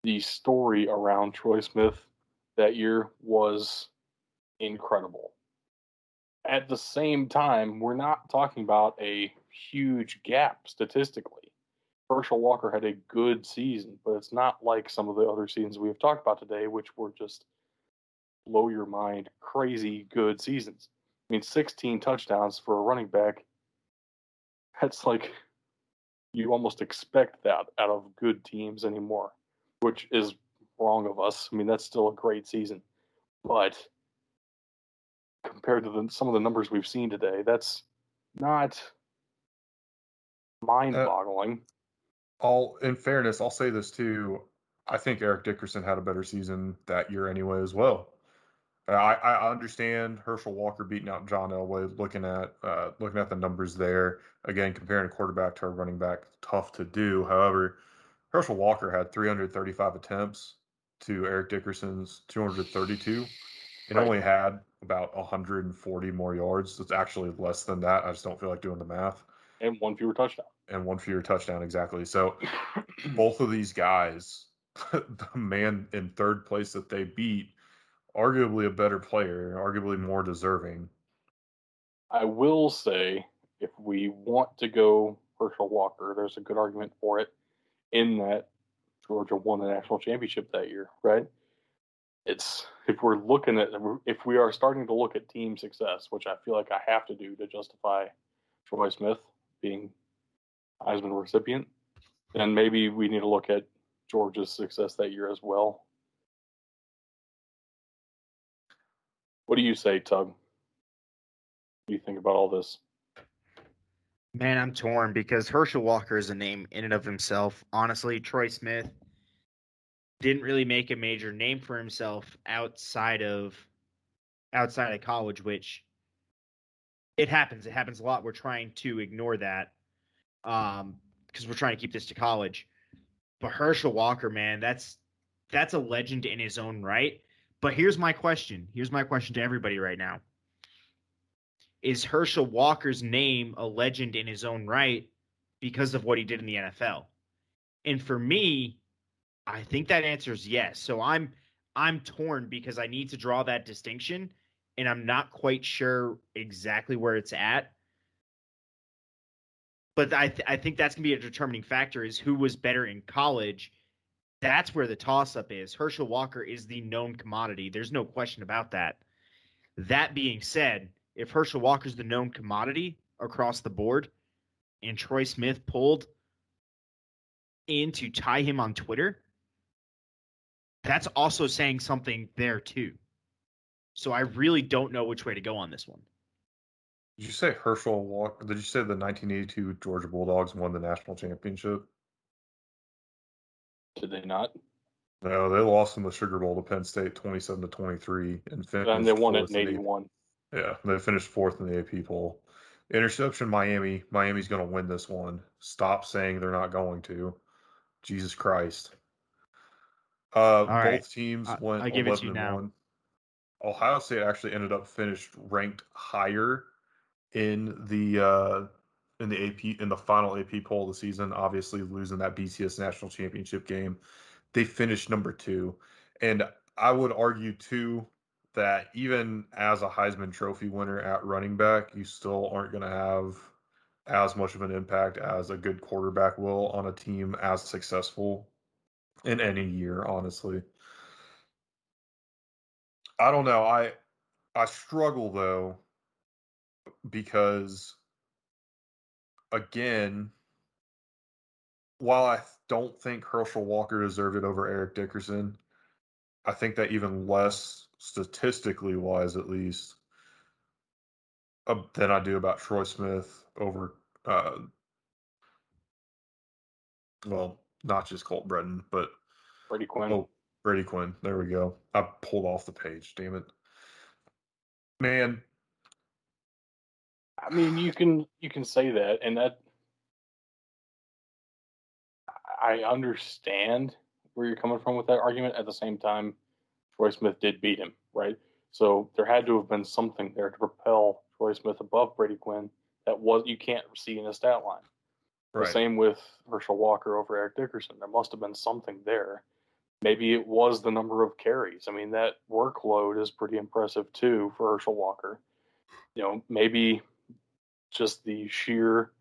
The story around Troy Smith that year was incredible. At the same time, we're not talking about a huge gap statistically. Herschel Walker had a good season, but it's not like some of the other seasons we have talked about today, which were just blow your mind, crazy good seasons. I mean, 16 touchdowns for a running back. That's like you almost expect that out of good teams anymore, which is wrong of us. I mean, that's still a great season, but compared to the, some of the numbers we've seen today, that's not mind-boggling. Uh, all in fairness, I'll say this too. I think Eric Dickerson had a better season that year anyway as well. I, I understand Herschel Walker beating out John Elway. Looking at uh, looking at the numbers there again, comparing a quarterback to a running back, tough to do. However, Herschel Walker had 335 attempts to Eric Dickerson's 232, and right. only had about 140 more yards. It's actually less than that. I just don't feel like doing the math. And one fewer touchdown. And one fewer touchdown, exactly. So [CLEARS THROAT] both of these guys, [LAUGHS] the man in third place that they beat arguably a better player, arguably more deserving. I will say, if we want to go Herschel Walker, there's a good argument for it in that Georgia won the national championship that year, right? It's if we're looking at if we are starting to look at team success, which I feel like I have to do to justify Troy Smith being Heisman recipient, then maybe we need to look at Georgia's success that year as well. What do you say, Tug? What do you think about all this? Man, I'm torn because Herschel Walker is a name in and of himself. Honestly, Troy Smith didn't really make a major name for himself outside of outside of college, which it happens. It happens a lot. We're trying to ignore that um, because we're trying to keep this to college. But Herschel Walker, man, that's that's a legend in his own right. But here's my question. Here's my question to everybody right now. Is Herschel Walker's name a legend in his own right because of what he did in the NFL? And for me, I think that answer is yes. So I'm I'm torn because I need to draw that distinction and I'm not quite sure exactly where it's at. But I th- I think that's going to be a determining factor is who was better in college that's where the toss up is. Herschel Walker is the known commodity. There's no question about that. That being said, if Herschel Walker's the known commodity across the board and Troy Smith pulled in to tie him on Twitter, that's also saying something there too. So I really don't know which way to go on this one. Did you say Herschel Walker? Did you say the 1982 Georgia Bulldogs won the national championship? Did they not? No, they lost in the Sugar Bowl to Penn State, twenty-seven to twenty-three, and finished. And they won it in eighty-one. Yeah, they finished fourth in the AP poll. Interception, Miami. Miami's going to win this one. Stop saying they're not going to. Jesus Christ. Uh, both right. teams I, went I give 11 it to you now. 1. Ohio State actually ended up finished ranked higher in the uh, in the AP in the final AP poll of the season, obviously losing that BCS national championship game. They finished number two. And I would argue too that even as a Heisman Trophy winner at running back, you still aren't going to have as much of an impact as a good quarterback will on a team as successful in any year, honestly. I don't know. I I struggle though because again, while I don't think Herschel Walker deserved it over Eric Dickerson, I think that even less statistically wise, at least, uh, than I do about Troy Smith over, uh, well, not just Colt Brennan, but Brady Quinn. Oh, Brady Quinn. There we go. I pulled off the page. Damn it, man. I mean, you can you can say that, and that I understand where you're coming from with that argument. At the same time, Troy Smith did beat him, right? So there had to have been something there to propel Troy Smith above Brady Quinn that was you can't see in a stat line. The same with Herschel Walker over Eric Dickerson. There must have been something there. Maybe it was the number of carries. I mean, that workload is pretty impressive too for Herschel Walker. You know, maybe just the sheer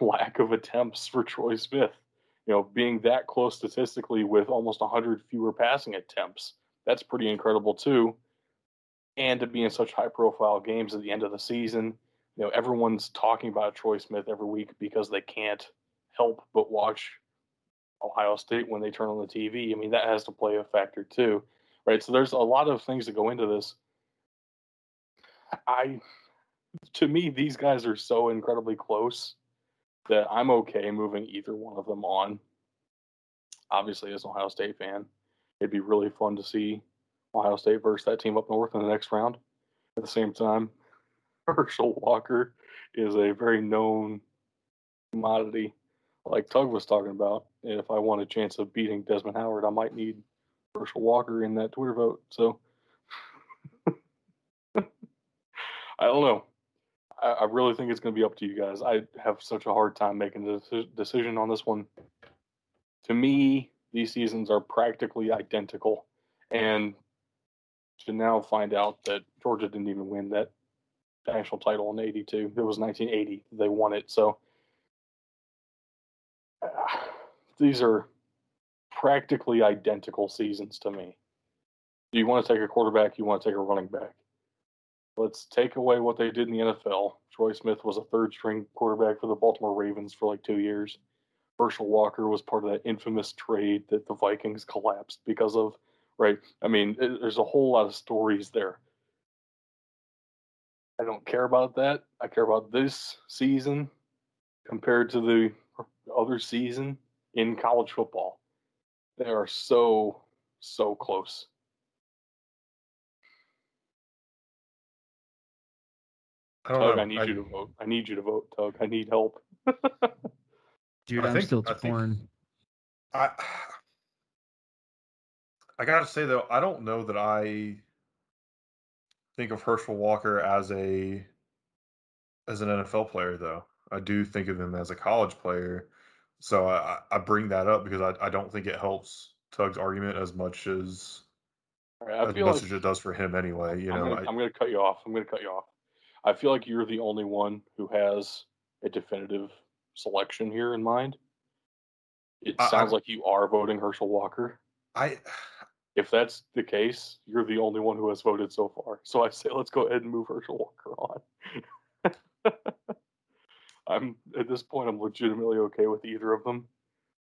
lack of attempts for Troy Smith. You know, being that close statistically with almost 100 fewer passing attempts, that's pretty incredible too. And to be in such high profile games at the end of the season, you know, everyone's talking about Troy Smith every week because they can't help but watch Ohio State when they turn on the TV. I mean, that has to play a factor too, right? So there's a lot of things that go into this. I to me, these guys are so incredibly close that I'm okay moving either one of them on. Obviously, as an Ohio State fan, it'd be really fun to see Ohio State versus that team up north in the next round. At the same time, [LAUGHS] Herschel Walker is a very known commodity, like Tug was talking about. If I want a chance of beating Desmond Howard, I might need Herschel Walker in that Twitter vote. So [LAUGHS] I don't know. I, I really think it's going to be up to you guys. I have such a hard time making a decision on this one. To me, these seasons are practically identical, and to now find out that Georgia didn't even win that national title in '82. It was 1980 they won it. So uh, [SIGHS] these are practically identical seasons to me. You want to take a quarterback? You want to take a running back? Let's take away what they did in the NFL. Troy Smith was a third string quarterback for the Baltimore Ravens for like two years. Herschel Walker was part of that infamous trade that the Vikings collapsed because of, right? I mean, it, there's a whole lot of stories there. I don't care about that. I care about this season compared to the other season in college football. They are so, so close. I don't Tug, know. I need I- you to vote. I need you to vote, Tug. I need help. [LAUGHS] Dude, I I'm think- still torn. I I gotta say though, I don't know that I think of Herschel Walker as a as an NFL player though. I do think of him as a college player. So I, I bring that up because I, I don't think it helps Tug's argument as much as All right, I as feel much like as it does for him anyway. You I'm, know, gonna, I, I'm gonna cut you off. I'm gonna cut you off. I feel like you're the only one who has a definitive selection here in mind. It sounds I- like you are voting Herschel Walker. I [SIGHS] If that's the case, you're the only one who has voted so far. So I say let's go ahead and move Herschel Walker on. [LAUGHS] I'm at this point I'm legitimately okay with either of them.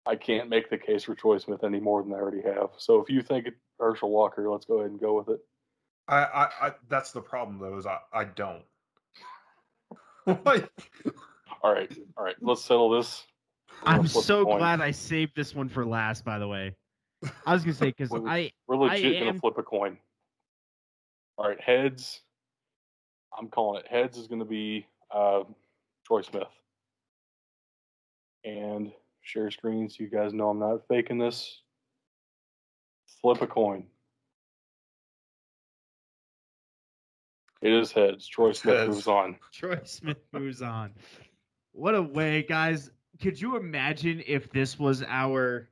I can't make the case for Troy Smith any more than I already have. So if you think Herschel Walker, let's go ahead and go with it. I, I, I that's the problem though, is I, I don't. All right, all right, let's settle this. We're I'm so glad I saved this one for last. By the way, I was gonna say because [LAUGHS] Wait, I We're legit I gonna am- flip a coin. All right, heads. I'm calling it heads is gonna be uh, Troy Smith. And share screen so you guys know I'm not faking this. Flip a coin. It is heads. Troy Smith heads. moves on. Troy Smith moves on. What a way, guys! Could you imagine if this was our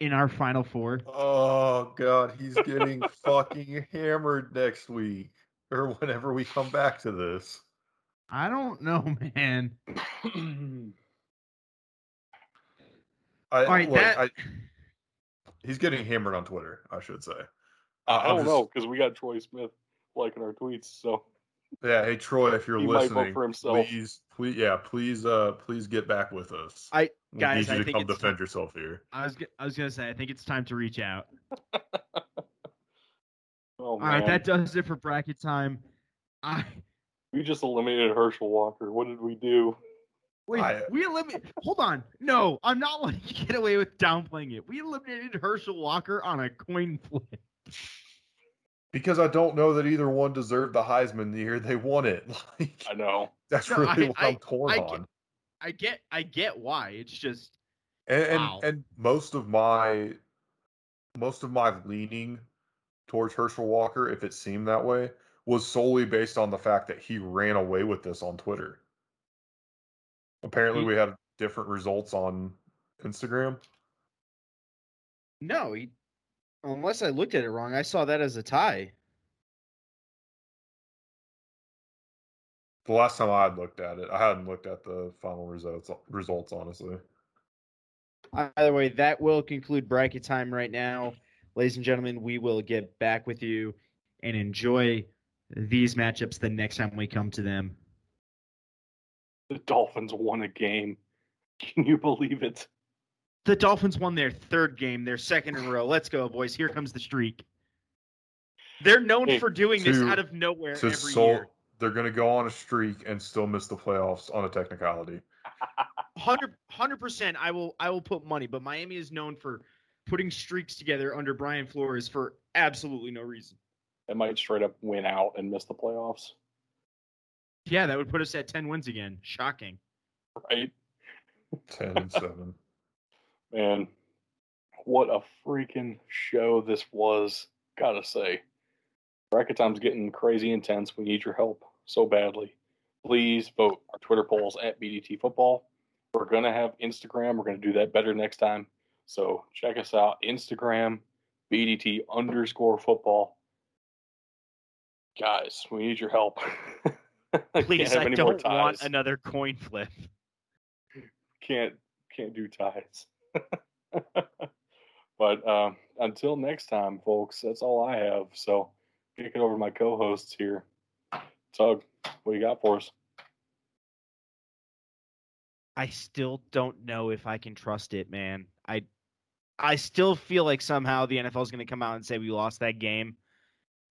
in our final four? Oh god, he's getting [LAUGHS] fucking hammered next week or whenever we come back to this. I don't know, man. [CLEARS THROAT] I, All right, look, that- I, he's getting hammered on Twitter, I should say. I I'm don't just- know because we got Troy Smith liking our tweets. So Yeah, hey Troy, if you're He might vote listening, for himself. please, please, yeah, please, uh, please get back with us. I We guys, need you I to think come it's defend yourself here. I was g- I was gonna say I think it's time to reach out. [LAUGHS] Oh All man, right, that does it for bracket time. I we just eliminated Herschel Walker. What did we do? wait, I- we eliminated. Hold on, no, I'm not letting you get away with downplaying it. We eliminated Herschel Walker on a coin flip. Because I don't know that either one deserved the Heisman the year they won it. [LAUGHS] Like, I know. that's No, really I- what I- I'm torn I on. get- I get I get why. It's just and and, Wow. and most of my most of my leaning towards Herschel Walker, if it seemed that way, was solely based on the fact that he ran away with this on Twitter. Apparently, He- we had different results on Instagram. no. He, unless I looked at it wrong, I saw that as a tie. The last time I had looked at it, I hadn't looked at the final results. Results, honestly. Either way, that will conclude bracket time right now. Ladies and gentlemen, we will get back with you and enjoy these matchups the next time we come to them. The Dolphins won a game. [LAUGHS] Can you believe it? The Dolphins won their third game, their second in a row. Let's go, boys. Here comes the streak. They're known Hey, for doing this out of nowhere To every sol- year. they're going to go on a streak and still miss the playoffs on a technicality. [LAUGHS] 100 percent. I will. I will put money. But Miami is known for putting streaks together under Brian Flores for absolutely no reason. They might straight up win out and miss the playoffs, Yeah, that would put us at 10 wins again. Shocking. right? Ten and seven. Man, what a freaking show this was. Gotta say. Bracket time's getting crazy intense. We need your help so badly. Please vote our Twitter polls at BDT Football. We're gonna have Instagram. We're gonna do that better next time. So check us out. Instagram, BDT underscore football. Guys, we need your help. [LAUGHS] I Please, I don't want another coin flip. can't can't do ties. [LAUGHS] but um, until next time, folks, that's all I have. So kick it over to my co-hosts here. Tug, what do you got for us? I still don't know if I can trust it, man. I I still feel like somehow the NFL is going to come out and say we lost that game.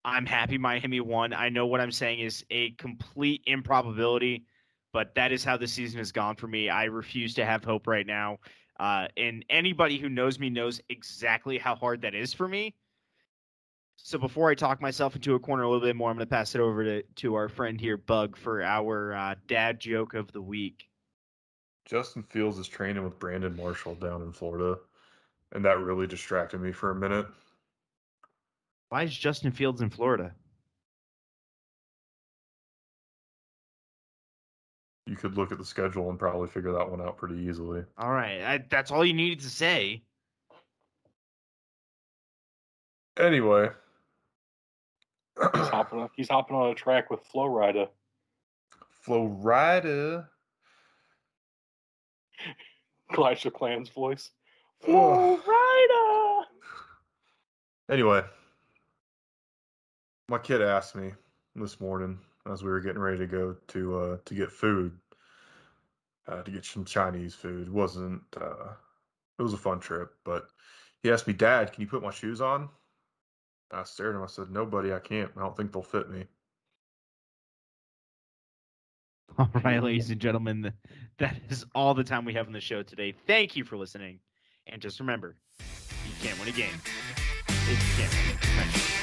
I'm happy Miami won. I know what I'm saying is a complete improbability, but that is how the season has gone for me. I refuse to have hope right now. Uh, and anybody who knows me knows exactly how hard that is for me. So before I talk myself into a corner a little bit more, I'm going to pass it over to, to our friend here, Bug, for our uh, dad joke of the week. Justin Fields is training with Brandon Marshall down in Florida, and that really distracted me for a minute. Why is Justin Fields in Florida? You could look at the schedule and probably figure that one out pretty easily. All right, I, that's all you needed to say. Anyway, He's hopping, on, he's hopping on a track with Flo Rida. Florida. Clash [LAUGHS] of Clans voice. Ugh. Flo Rida. Anyway, my kid asked me this morning as we were getting ready to go to uh, to get food, uh, to get some Chinese food. It wasn't uh, it was a fun trip, but he asked me, "Dad, can you put my shoes on?" I stared at him. I said, "No, buddy, I can't. I don't think they'll fit me." [LAUGHS] All right, ladies and gentlemen, that is all the time we have on the show today. Thank you for listening. And just remember, you can't win a game if you can't win a friendship.